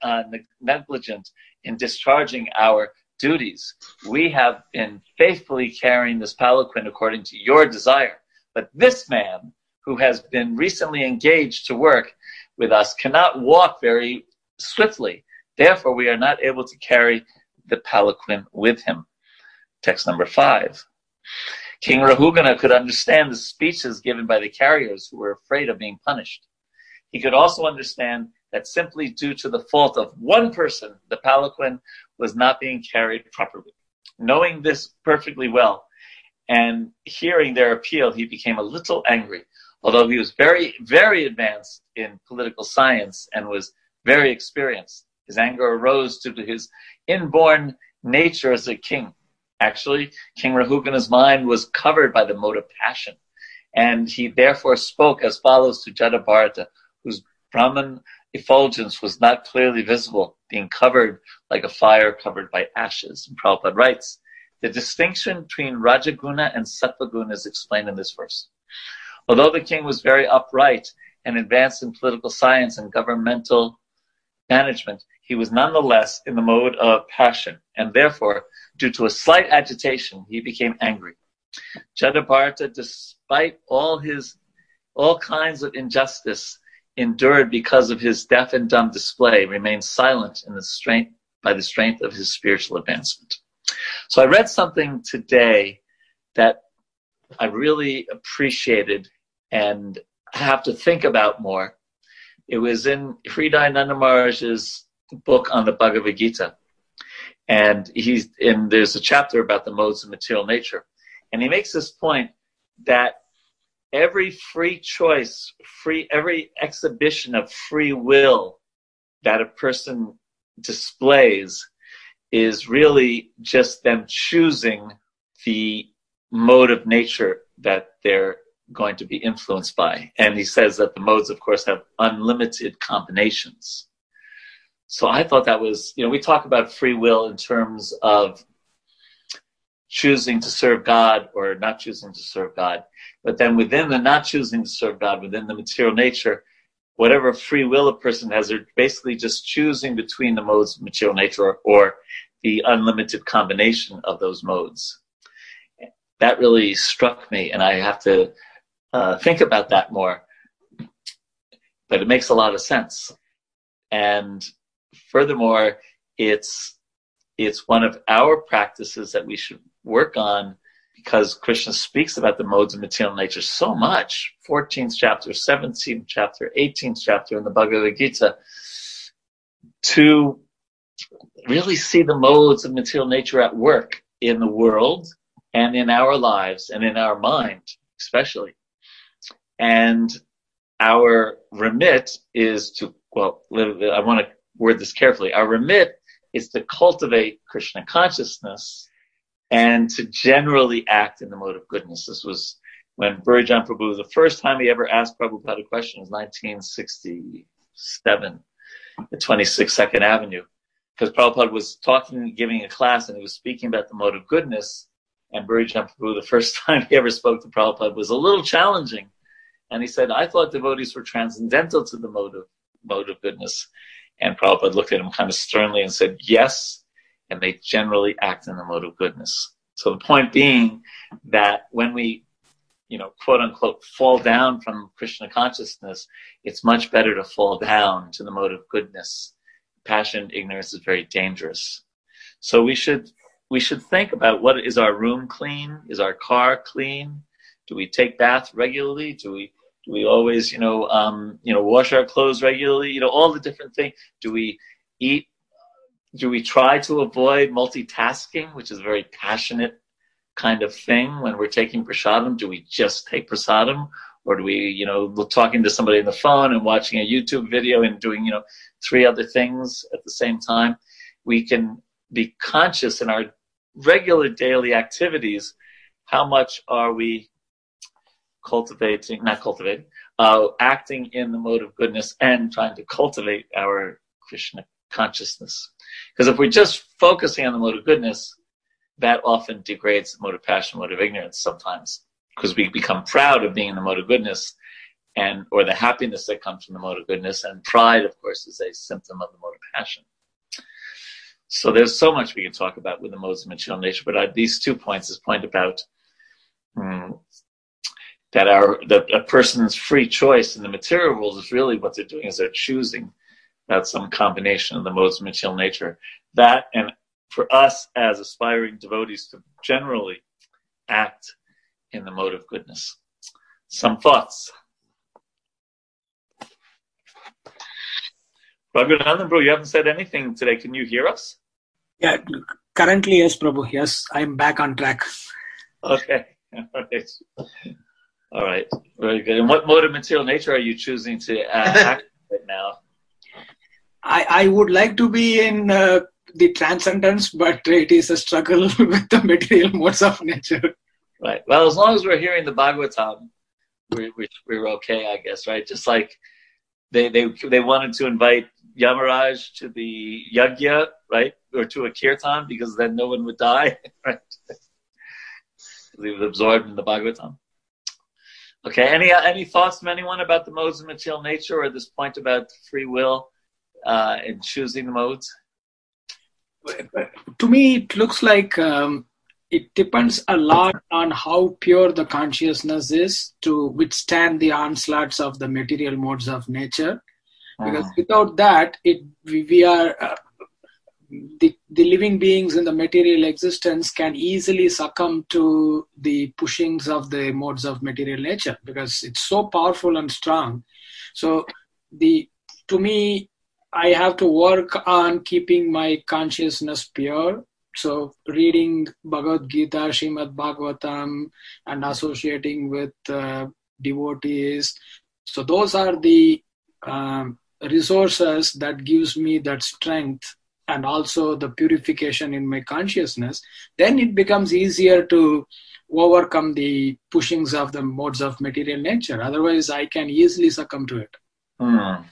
Speaker 1: uh, negligent in discharging our duties. We have been faithfully carrying this palanquin according to your desire. But this man, who has been recently engaged to work with us, cannot walk very swiftly. Therefore, we are not able to carry the palanquin with him. Text number five. King Rahugana could understand the speeches given by the carriers who were afraid of being punished. He could also understand that simply due to the fault of one person, the palanquin was not being carried properly. Knowing this perfectly well and hearing their appeal, he became a little angry. Although he was very, very advanced in political science and was very experienced, his anger arose due to his inborn nature as a king. Actually, King Rahugana's mind was covered by the mode of passion, and he therefore spoke as follows to Jadabharata, whose Brahman effulgence was not clearly visible, being covered like a fire covered by ashes. And Prabhupada writes, the distinction between Rajaguna and Sattvaguna is explained in this verse. Although the king was very upright and advanced in political science and governmental management, he was nonetheless in the mode of passion, and therefore, due to a slight agitation, he became angry. Jadabharata, despite all his all kinds of injustice endured because of his deaf and dumb display, remained silent in the strength by the strength of his spiritual advancement. So I read something today that I really appreciated and have to think about more. It was in Hridayananda Maharaj's book on the Bhagavad Gita. And he's and there's a chapter about the modes of material nature. And he makes this point that every free choice, free every exhibition of free will that a person displays is really just them choosing the mode of nature that they're going to be influenced by. And he says that the modes, of course, have unlimited combinations. So I thought that was, you know, we talk about free will in terms of choosing to serve God or not choosing to serve God. But then within the not choosing to serve God, within the material nature, whatever free will a person has, they're basically just choosing between the modes of material nature or, or the unlimited combination of those modes. That really struck me, and I have to uh, think about that more. But it makes a lot of sense. And furthermore, it's it's one of our practices that we should work on because Krishna speaks about the modes of material nature so much. 14th chapter, 17th chapter, 18th chapter in the Bhagavad Gita to really see the modes of material nature at work in the world and in our lives and in our mind, especially. And our remit is to, well, I want to word this carefully. Our remit is to cultivate Krishna consciousness and to generally act in the mode of goodness. This was when Bhurijan Prabhu, the first time he ever asked Prabhupada a question was 1967 at 26 Second Avenue. Because Prabhupada was talking, giving a class, and he was speaking about the mode of goodness. And Bhurijan Prabhu, the first [laughs] time he ever spoke to Prabhupada, was a little challenging. And he said, I thought devotees were transcendental to the mode of, mode of goodness. And Prabhupada looked at him kind of sternly and said, Yes, and they generally act in the mode of goodness. So the point being that when we, you know, quote unquote, fall down from Krishna consciousness, it's much better to fall down to the mode of goodness. Passion, ignorance is very dangerous. So we should we should think about what is our room clean? Is our car clean? Do we take bath regularly? Do we do we always, you know, um, you know, wash our clothes regularly? You know, all the different things. Do we eat? Do we try to avoid multitasking, which is a very passionate kind of thing when we're taking prasadam? Do we just take prasadam, or do we, you know, talking to somebody on the phone and watching a YouTube video and doing, you know, three other things at the same time? We can be conscious in our regular daily activities. How much are we cultivating, not cultivating, uh, acting in the mode of goodness and trying to cultivate our Krishna consciousness. Because if we're just focusing on the mode of goodness, that often degrades the mode of passion, mode of ignorance sometimes. Because we become proud of being in the mode of goodness and or the happiness that comes from the mode of goodness. And pride, of course, is a symptom of the mode of passion. So there's so much we can talk about with the modes of material nature, but I, these two points, this point about um, that our that a person's free choice in the material world is really what they're doing is they're choosing about some combination of the modes of material nature. That and for us as aspiring devotees to generally act in the mode of goodness. Some thoughts. Prabhu, you haven't said anything today. Can you hear us?
Speaker 4: Yeah, currently, yes, Prabhu. Yes, I'm back on track.
Speaker 1: Okay. [laughs] All right. Very good. And what mode of material nature are you choosing to uh, [laughs] act right now?
Speaker 4: I, I would like to be in uh, the transcendence, but it is a struggle [laughs] with the material modes of nature.
Speaker 1: Right. Well, as long as we're hearing the Bhagavatam, we're, we're okay, I guess, right? Just like they, they, they wanted to invite Yamaraj to the yajna, right? Or to a kirtan because then no one would die, [laughs] right? he was absorbed in the Bhagavatam. Okay. Any any thoughts from anyone about the modes of material nature or this point about free will uh, in choosing the modes?
Speaker 4: To me, it looks like um, it depends a lot on how pure the consciousness is to withstand the onslaughts of the material modes of nature. Because uh-huh. without that, it we, we are uh, the, the living beings in the material existence can easily succumb to the pushings of the modes of material nature because it's so powerful and strong. So the to me, I have to work on keeping my consciousness pure. So reading Bhagavad Gita, Srimad Bhagavatam, and associating with uh, devotees. So those are the um, resources that gives me that strength and also the purification in my consciousness, then it becomes easier to overcome the pushings of the modes of material nature. Otherwise, I can easily succumb to it.
Speaker 1: Mm.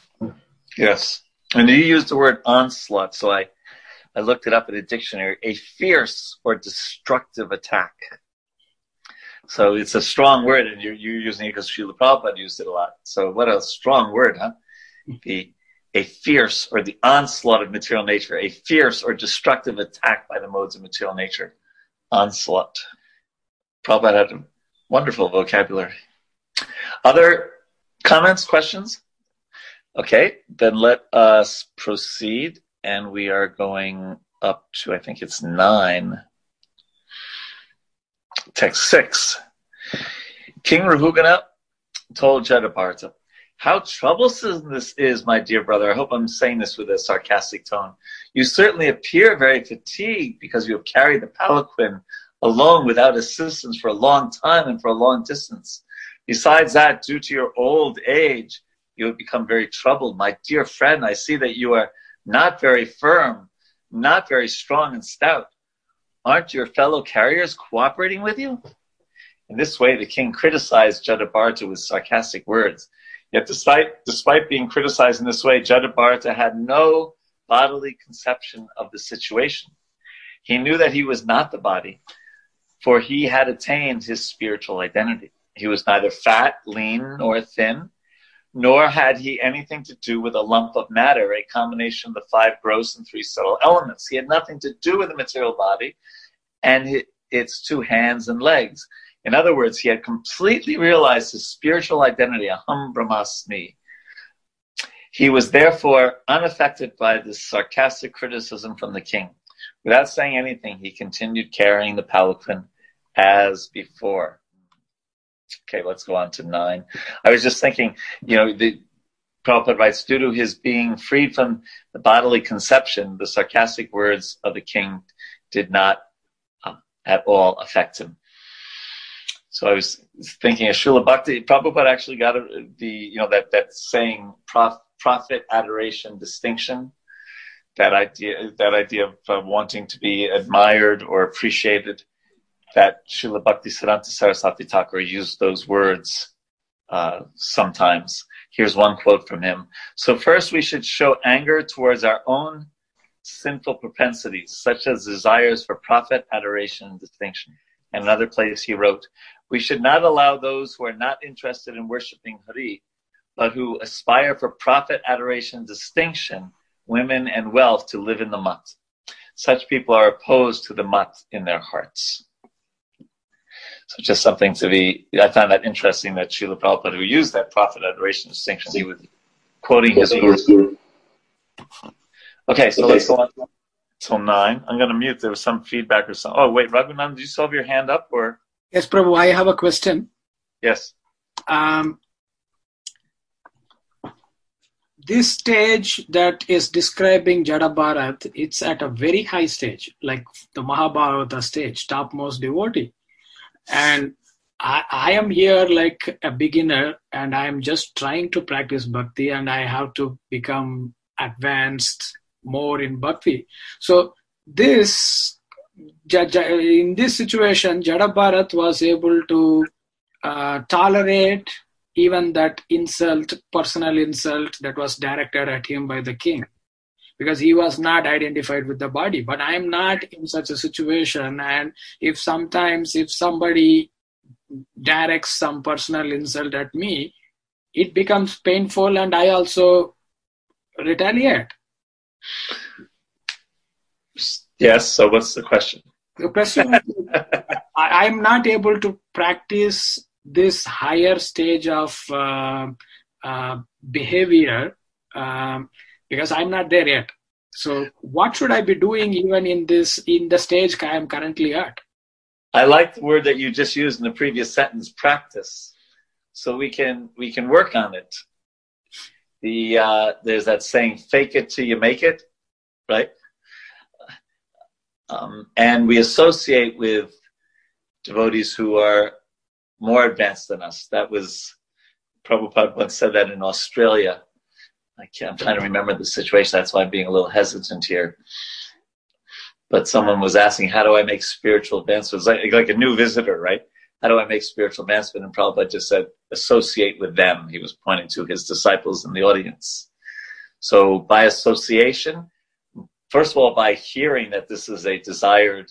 Speaker 1: Yes. And you used the word onslaught, so I, I looked it up in a dictionary. A fierce or destructive attack. So it's a strong word, and you're, you're using it because Srila Prabhupada used it a lot. So what a strong word, huh? The a fierce or the onslaught of material nature, a fierce or destructive attack by the modes of material nature. Onslaught. Prabhupada had a wonderful vocabulary. Other comments, questions? Okay, then let us proceed. And we are going up to, I think it's nine. Text six. King Rahugana told Jadabharata, how troublesome this is, my dear brother. I hope I'm saying this with a sarcastic tone. You certainly appear very fatigued because you have carried the palanquin alone without assistance for a long time and for a long distance. Besides that, due to your old age, you have become very troubled. My dear friend, I see that you are not very firm, not very strong and stout. Aren't your fellow carriers cooperating with you? In this way, the king criticized Jadabharata with sarcastic words. Yet, despite, despite being criticized in this way, Jadabharata had no bodily conception of the situation. He knew that he was not the body, for he had attained his spiritual identity. He was neither fat, lean, nor thin, nor had he anything to do with a lump of matter, a combination of the five gross and three subtle elements. He had nothing to do with the material body and its two hands and legs. In other words, he had completely realized his spiritual identity, aham brahmasmi. He was therefore unaffected by this sarcastic criticism from the king. Without saying anything, he continued carrying the palanquin as before. Okay, let's go on to nine. I was just thinking, you know, the Prabhupada writes, due to his being freed from the bodily conception, the sarcastic words of the king did not uh, at all affect him. So I was thinking of Srila Bhakti, Prabhupada actually got the, you know, that, that saying, prof, profit adoration distinction, that idea, that idea of uh, wanting to be admired or appreciated that Srila Bhakti Siddhanta Saraswati Thakur used those words uh, sometimes. Here's one quote from him. So first we should show anger towards our own sinful propensities, such as desires for profit, adoration, and distinction. And another place he wrote, we should not allow those who are not interested in worshiping Hari, but who aspire for profit, adoration, distinction, women, and wealth to live in the mat. Such people are opposed to the mat in their hearts. So just something to be, I found that interesting that Srila Prabhupada, who used that profit adoration distinction, he was quoting his guru. Okay, so okay. let's go on till nine. I'm going to mute. There was some feedback or something. Oh, wait, Raghunan, did you still have your hand up or?
Speaker 4: Yes, Prabhu, I have a question.
Speaker 1: Yes.
Speaker 4: Um, this stage that is describing Jada Bharat, it's at a very high stage, like the Mahabhagavata stage, topmost devotee and I, I am here like a beginner and I am just trying to practice bhakti and I have to become advanced more in bhakti. So this in this situation, Jada Bharat was able to uh, tolerate even that insult, personal insult that was directed at him by the king. Because he was not identified with the body. But i am not in such a situation. And if sometimes if somebody directs some personal insult at me it becomes painful and i also retaliate
Speaker 1: yes so what's the question
Speaker 4: the question [laughs] I, am not able to practice this higher stage of uh, uh, behavior um, because I'm not there yet. So what should I be doing even in this in the stage I am currently at?
Speaker 1: I like the word that you just used in the previous sentence, practice. So we can we can work on it. The uh, there's that saying, "Fake it till you make it," right? Um, and we associate with devotees who are more advanced than us. That was Prabhupada once said that in Australia I can't, I'm trying to remember the situation. That's why I'm being a little hesitant here. But someone was asking, how do I make spiritual advancements? Like, like a new visitor, right? How do I make spiritual advancement? And Prabhupada just said, associate with them. He was pointing to his disciples in the audience. So by association, first of all, by hearing that this is a desired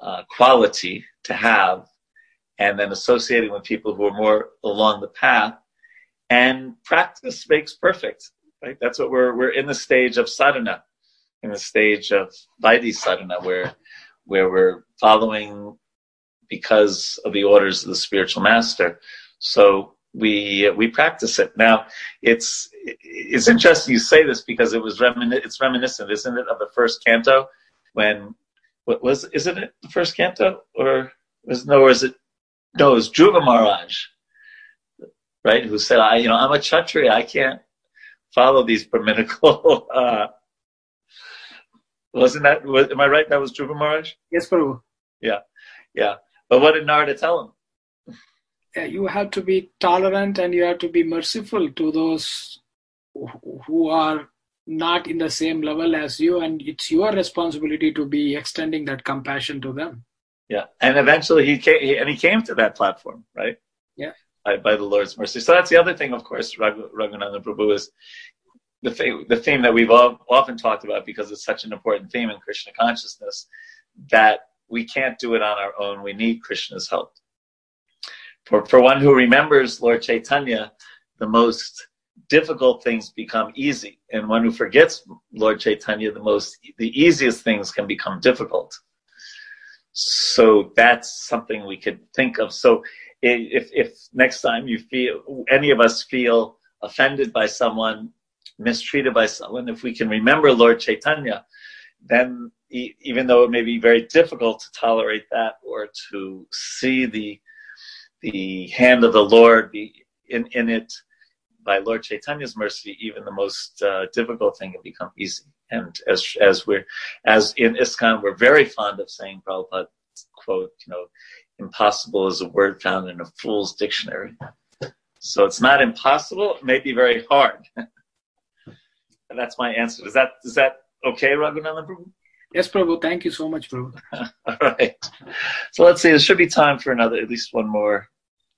Speaker 1: uh, quality to have, and then associating with people who are more along the path, and practice makes perfect right? That's what we're we're in the stage of sadhana, in the stage of vaidhi sadhana, where where we're following because of the orders of the spiritual master. So we we practice it. Now it's it's interesting you say this because it was remin- it's reminiscent, isn't it, of the first canto when what was isn't it the first canto or was no or is it no it was Dhruva Maharaj right who said I you know I'm a kshatriya I can't follow these Brahminical. [laughs] Uh, wasn't that? Was, am I right? That was Dhruva Maharaj.
Speaker 4: Yes, Prabhu.
Speaker 1: Yeah, yeah. But what did Narada tell him?
Speaker 4: You have to be tolerant and you have to be merciful to those who are not in the same level as you and it's your responsibility to be extending that compassion to them.
Speaker 1: Yeah and eventually he came he, and he came to that platform right?
Speaker 4: Yeah.
Speaker 1: By, by the lord's mercy. So that's the other thing of course Raghunatha Prabhu is the thing the theme that we've all, often talked about because it's such an important theme in krishna consciousness that we can't do it on our own. We need krishna's help for, for one who remembers lord chaitanya the most difficult things become easy. And one who forgets lord chaitanya the most the easiest things can become difficult. So that's something we could think of. So if if next time you feel any of us feel offended by someone mistreated by someone if we can remember lord chaitanya then even though it may be very difficult to tolerate that or to see the the hand of the lord be in in it by Lord Chaitanya's mercy, even the most uh, difficult thing can become easy. And as as we're as in ISKCON, we're very fond of saying Prabhupada's quote, you know, impossible is a word found in a fool's dictionary. So it's not impossible, it may be very hard. and [laughs] that's my answer. Is that is that okay, Raghunathan Prabhu?
Speaker 4: Yes, Prabhu. Thank you so much, Prabhu. [laughs]
Speaker 1: All right. So let's see. There should be time for another, at least one more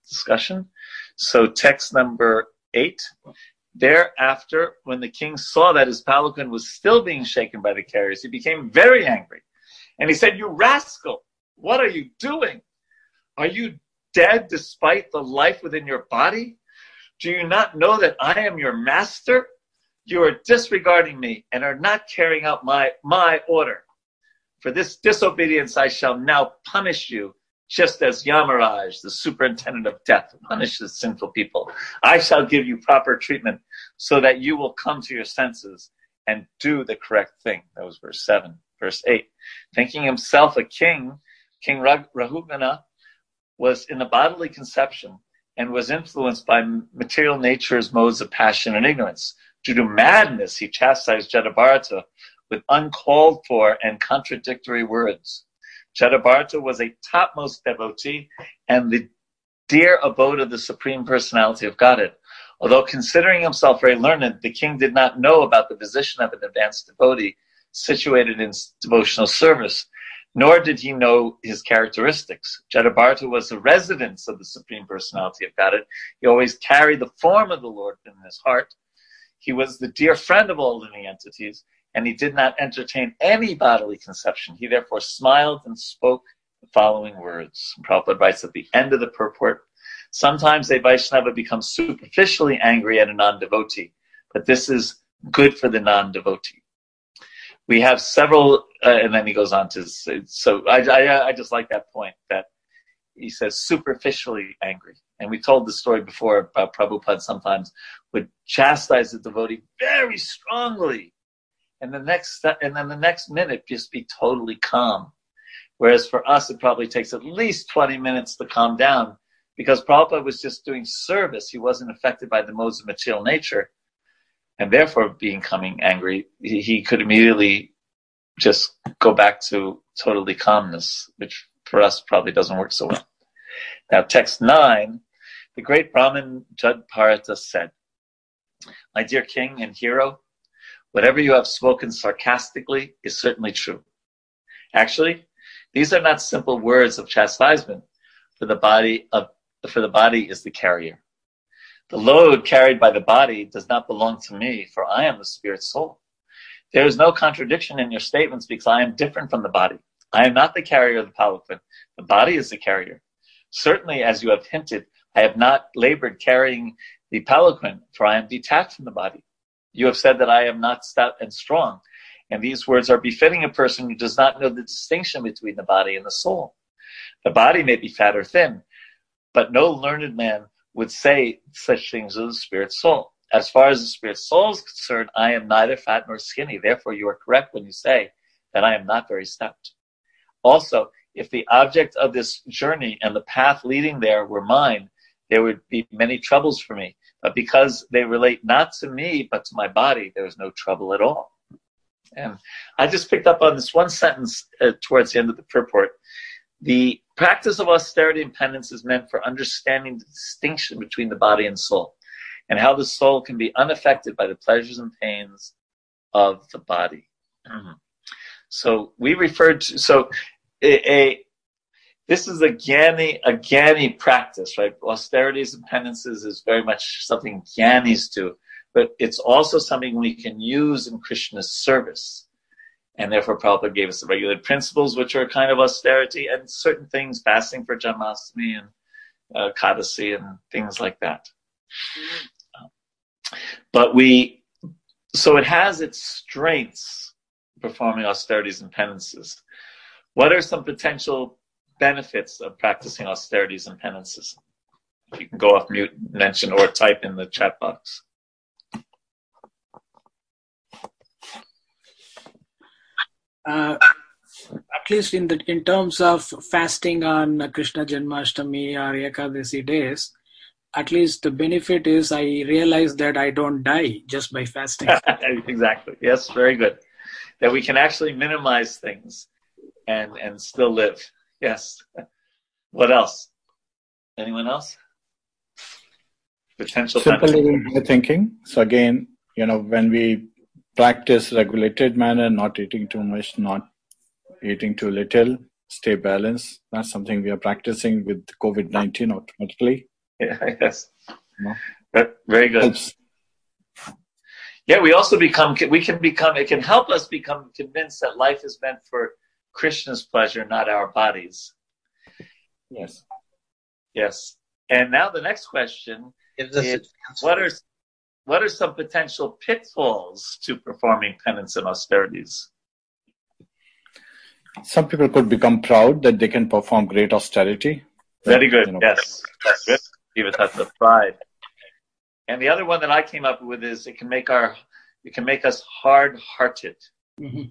Speaker 1: discussion. So text number 8. Thereafter, when the king saw that his palanquin was still being shaken by the carriers, he became very angry. And he said, You rascal, what are you doing? Are you dead despite the life within your body? Do you not know that I am your master? You are disregarding me and are not carrying out my, my order. For this disobedience, I shall now punish you just as Yamaraj, the superintendent of death, punishes sinful people. I shall give you proper treatment so that you will come to your senses and do the correct thing. That was verse 7. Verse 8. Thinking himself a king, King Rahugana was in the bodily conception and was influenced by material nature's modes of passion and ignorance. Due to madness, he chastised Jadabharata with uncalled for and contradictory words. Jadabharata was a topmost devotee and the dear abode of the Supreme Personality of Godhead. Although considering himself very learned, the king did not know about the position of an advanced devotee situated in devotional service, nor did he know his characteristics. Jadabharata was the residence of the Supreme Personality of Godhead. He always carried the form of the Lord in his heart. He was the dear friend of all living entities, and he did not entertain any bodily conception. He therefore smiled and spoke the following words. Prabhupada writes at the end of the purport, sometimes a Vaishnava becomes superficially angry at a non-devotee, but this is good for the non-devotee. We have several, uh, and then he goes on to say, so I, I, I just like that point that he says superficially angry. And we told the story before about Prabhupada sometimes would chastise the devotee very strongly and the next and then the next minute just be totally calm. Whereas for us, it probably takes at least 20 minutes to calm down because Prabhupada was just doing service. He wasn't affected by the modes of material nature. And therefore, being coming angry, he could immediately just go back to totally calmness, which for us probably doesn't work so well. Now, text 9, the great Brahmin Jadabharata said, My dear king and hero, Whatever you have spoken sarcastically is certainly true. Actually, these are not simple words of chastisement, for the body of for the body is the carrier. The load carried by the body does not belong to me, for I am the spirit soul. There is no contradiction in your statements because I am different from the body. I am not the carrier of the palanquin. The body is the carrier. Certainly, as you have hinted, I have not labored carrying the palanquin, for I am detached from the body. You have said that I am not stout and strong. And these words are befitting a person who does not know the distinction between the body and the soul. The body may be fat or thin, but no learned man would say such things of the spirit soul. As far as the spirit soul is concerned, I am neither fat nor skinny. Therefore, you are correct when you say that I am not very stout. Also, if the object of this journey and the path leading there were mine, there would be many troubles for me. But because they relate not to me, but to my body, there is no trouble at all. And I just picked up on this one sentence uh, towards the end of the purport. The practice of austerity and penance is meant for understanding the distinction between the body and soul and how the soul can be unaffected by the pleasures and pains of the body. Mm-hmm. So we referred to, so a, a this is a Gyani, a Gyani practice, right? Austerities and penances is very much something Gyanis do, but it's also something we can use in Krishna's service. And therefore, Prabhupada gave us the regulated principles, which are a kind of austerity, and certain things, fasting for Janmashtami and uh, Kadasi and things like that. But we, so it has its strengths performing austerities and penances. What are some potential benefits of practicing austerities and penances? If you can go off mute, mention, or type in the chat box.
Speaker 4: Uh, at least in the in terms of fasting on Krishna Janmashtami or Ekadasi days, at least the benefit is I realize that I don't die just by fasting. [laughs]
Speaker 1: exactly. Yes, very good. That we can actually minimize things and and still live. Yes. What else? Anyone else? Potential
Speaker 3: simple living thinking. So again, you know, when we practice regulated manner, not eating too much, not eating too little, stay balanced. That's something we are practicing with COVID nineteen automatically.
Speaker 1: Yeah, [laughs] yes. Very good. Helps. Yeah, we also become, we can become, it can help us become convinced that life is meant for Krishna's pleasure, not our bodies.
Speaker 3: Yes.
Speaker 1: Yes. And now the next question is what are, what are some potential pitfalls to performing penance and austerities?
Speaker 3: Some people could become proud that they can perform great austerity.
Speaker 1: Very good. You know, yes. Good give it that's the pride. And the other one that I came up with is it can make our it can make us hard hearted. Mm-hmm.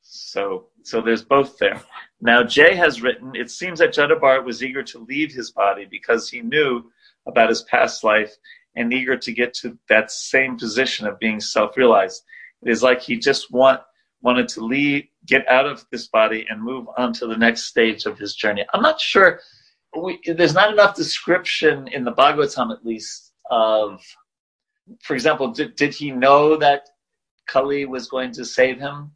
Speaker 1: So so there's both there. Now Jay has written, it seems that Jada Bharat was eager to leave his body because he knew about his past life and eager to get to that same position of being self-realized. It is like he just want wanted to leave, get out of this body and move on to the next stage of his journey. I'm not sure we, there's not enough description in the Bhagavatam, at least, of, for example, did, did he know that Kali was going to save him?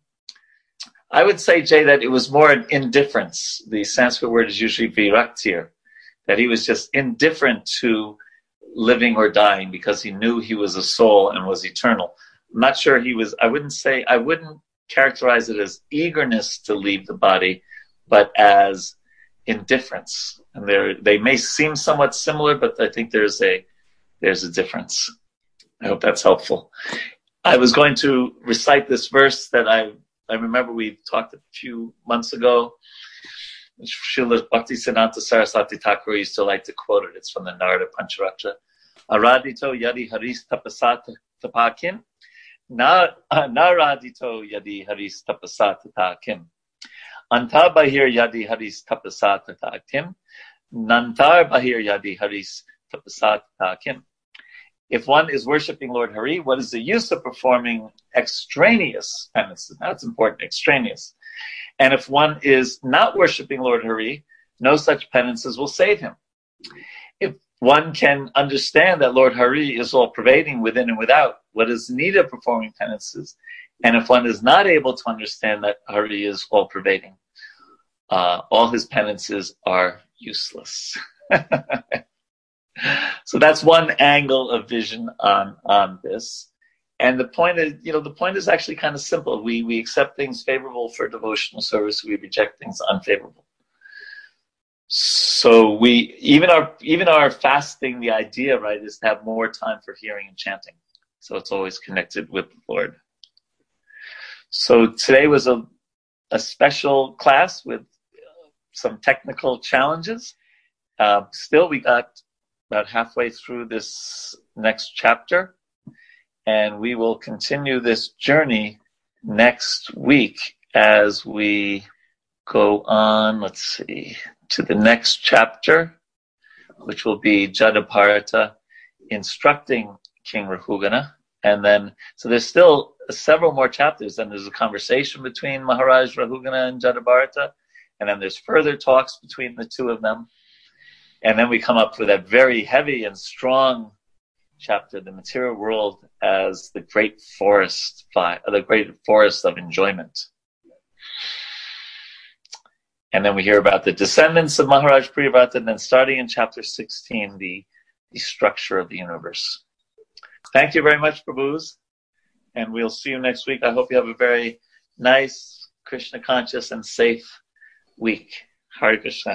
Speaker 1: I would say, Jay, that it was more an indifference. The Sanskrit word is usually viraktir, that he was just indifferent to living or dying because he knew he was a soul and was eternal. I'm not sure he was, I wouldn't say, I wouldn't characterize it as eagerness to leave the body, but as indifference. And they they may seem somewhat similar, but I think there's a there's a difference. I hope that's helpful. I was going to recite this verse that I I remember we talked a few months ago. Srila Bhakti Siddhanta Saraswati Thakur used to like to quote it. It's from the Narada Pancharatra. Aradito yadi haris tapasat tapakim. Na, naradito yadi haris tapasat tapakim. Antar bahir yadi haris tapasat takim. Nantar bahir yadi haris tapasat takim. If one is worshiping Lord Hari, what is the use of performing extraneous penances? That's important, extraneous. And if one is not worshiping Lord Hari, no such penances will save him. If one can understand that Lord Hari is all pervading within and without, what is the need of performing penances? And if one is not able to understand that Hari is all pervading, uh, all his penances are useless. [laughs] so that's one angle of vision on, on this. And the point is, you know, the point is actually kind of simple. We, we accept things favorable for devotional service. We reject things unfavorable. So we, even our, even our fasting, the idea, right, is to have more time for hearing and chanting. So it's always connected with the Lord. So today was a, a special class with some technical challenges. Uh, still, we got about halfway through this next chapter, and we will continue this journey next week as we go on, let's see, to the next chapter, which will be Jadabharata instructing King Rahugana. And then, so there's still several more chapters, and there's a conversation between Maharaj Rahugana and Jadabharata And then there's further talks between the two of them. And then we come up with that very heavy and strong chapter, the material world as the great forest, uh, the great forest of enjoyment. And then we hear about the descendants of Maharaj Priyavrata, and then starting in chapter 16, the, the structure of the universe. Thank you very much, Prabhus. And we'll see you next week. I hope you have a very nice, Krishna conscious, and safe week. Hare Krishna.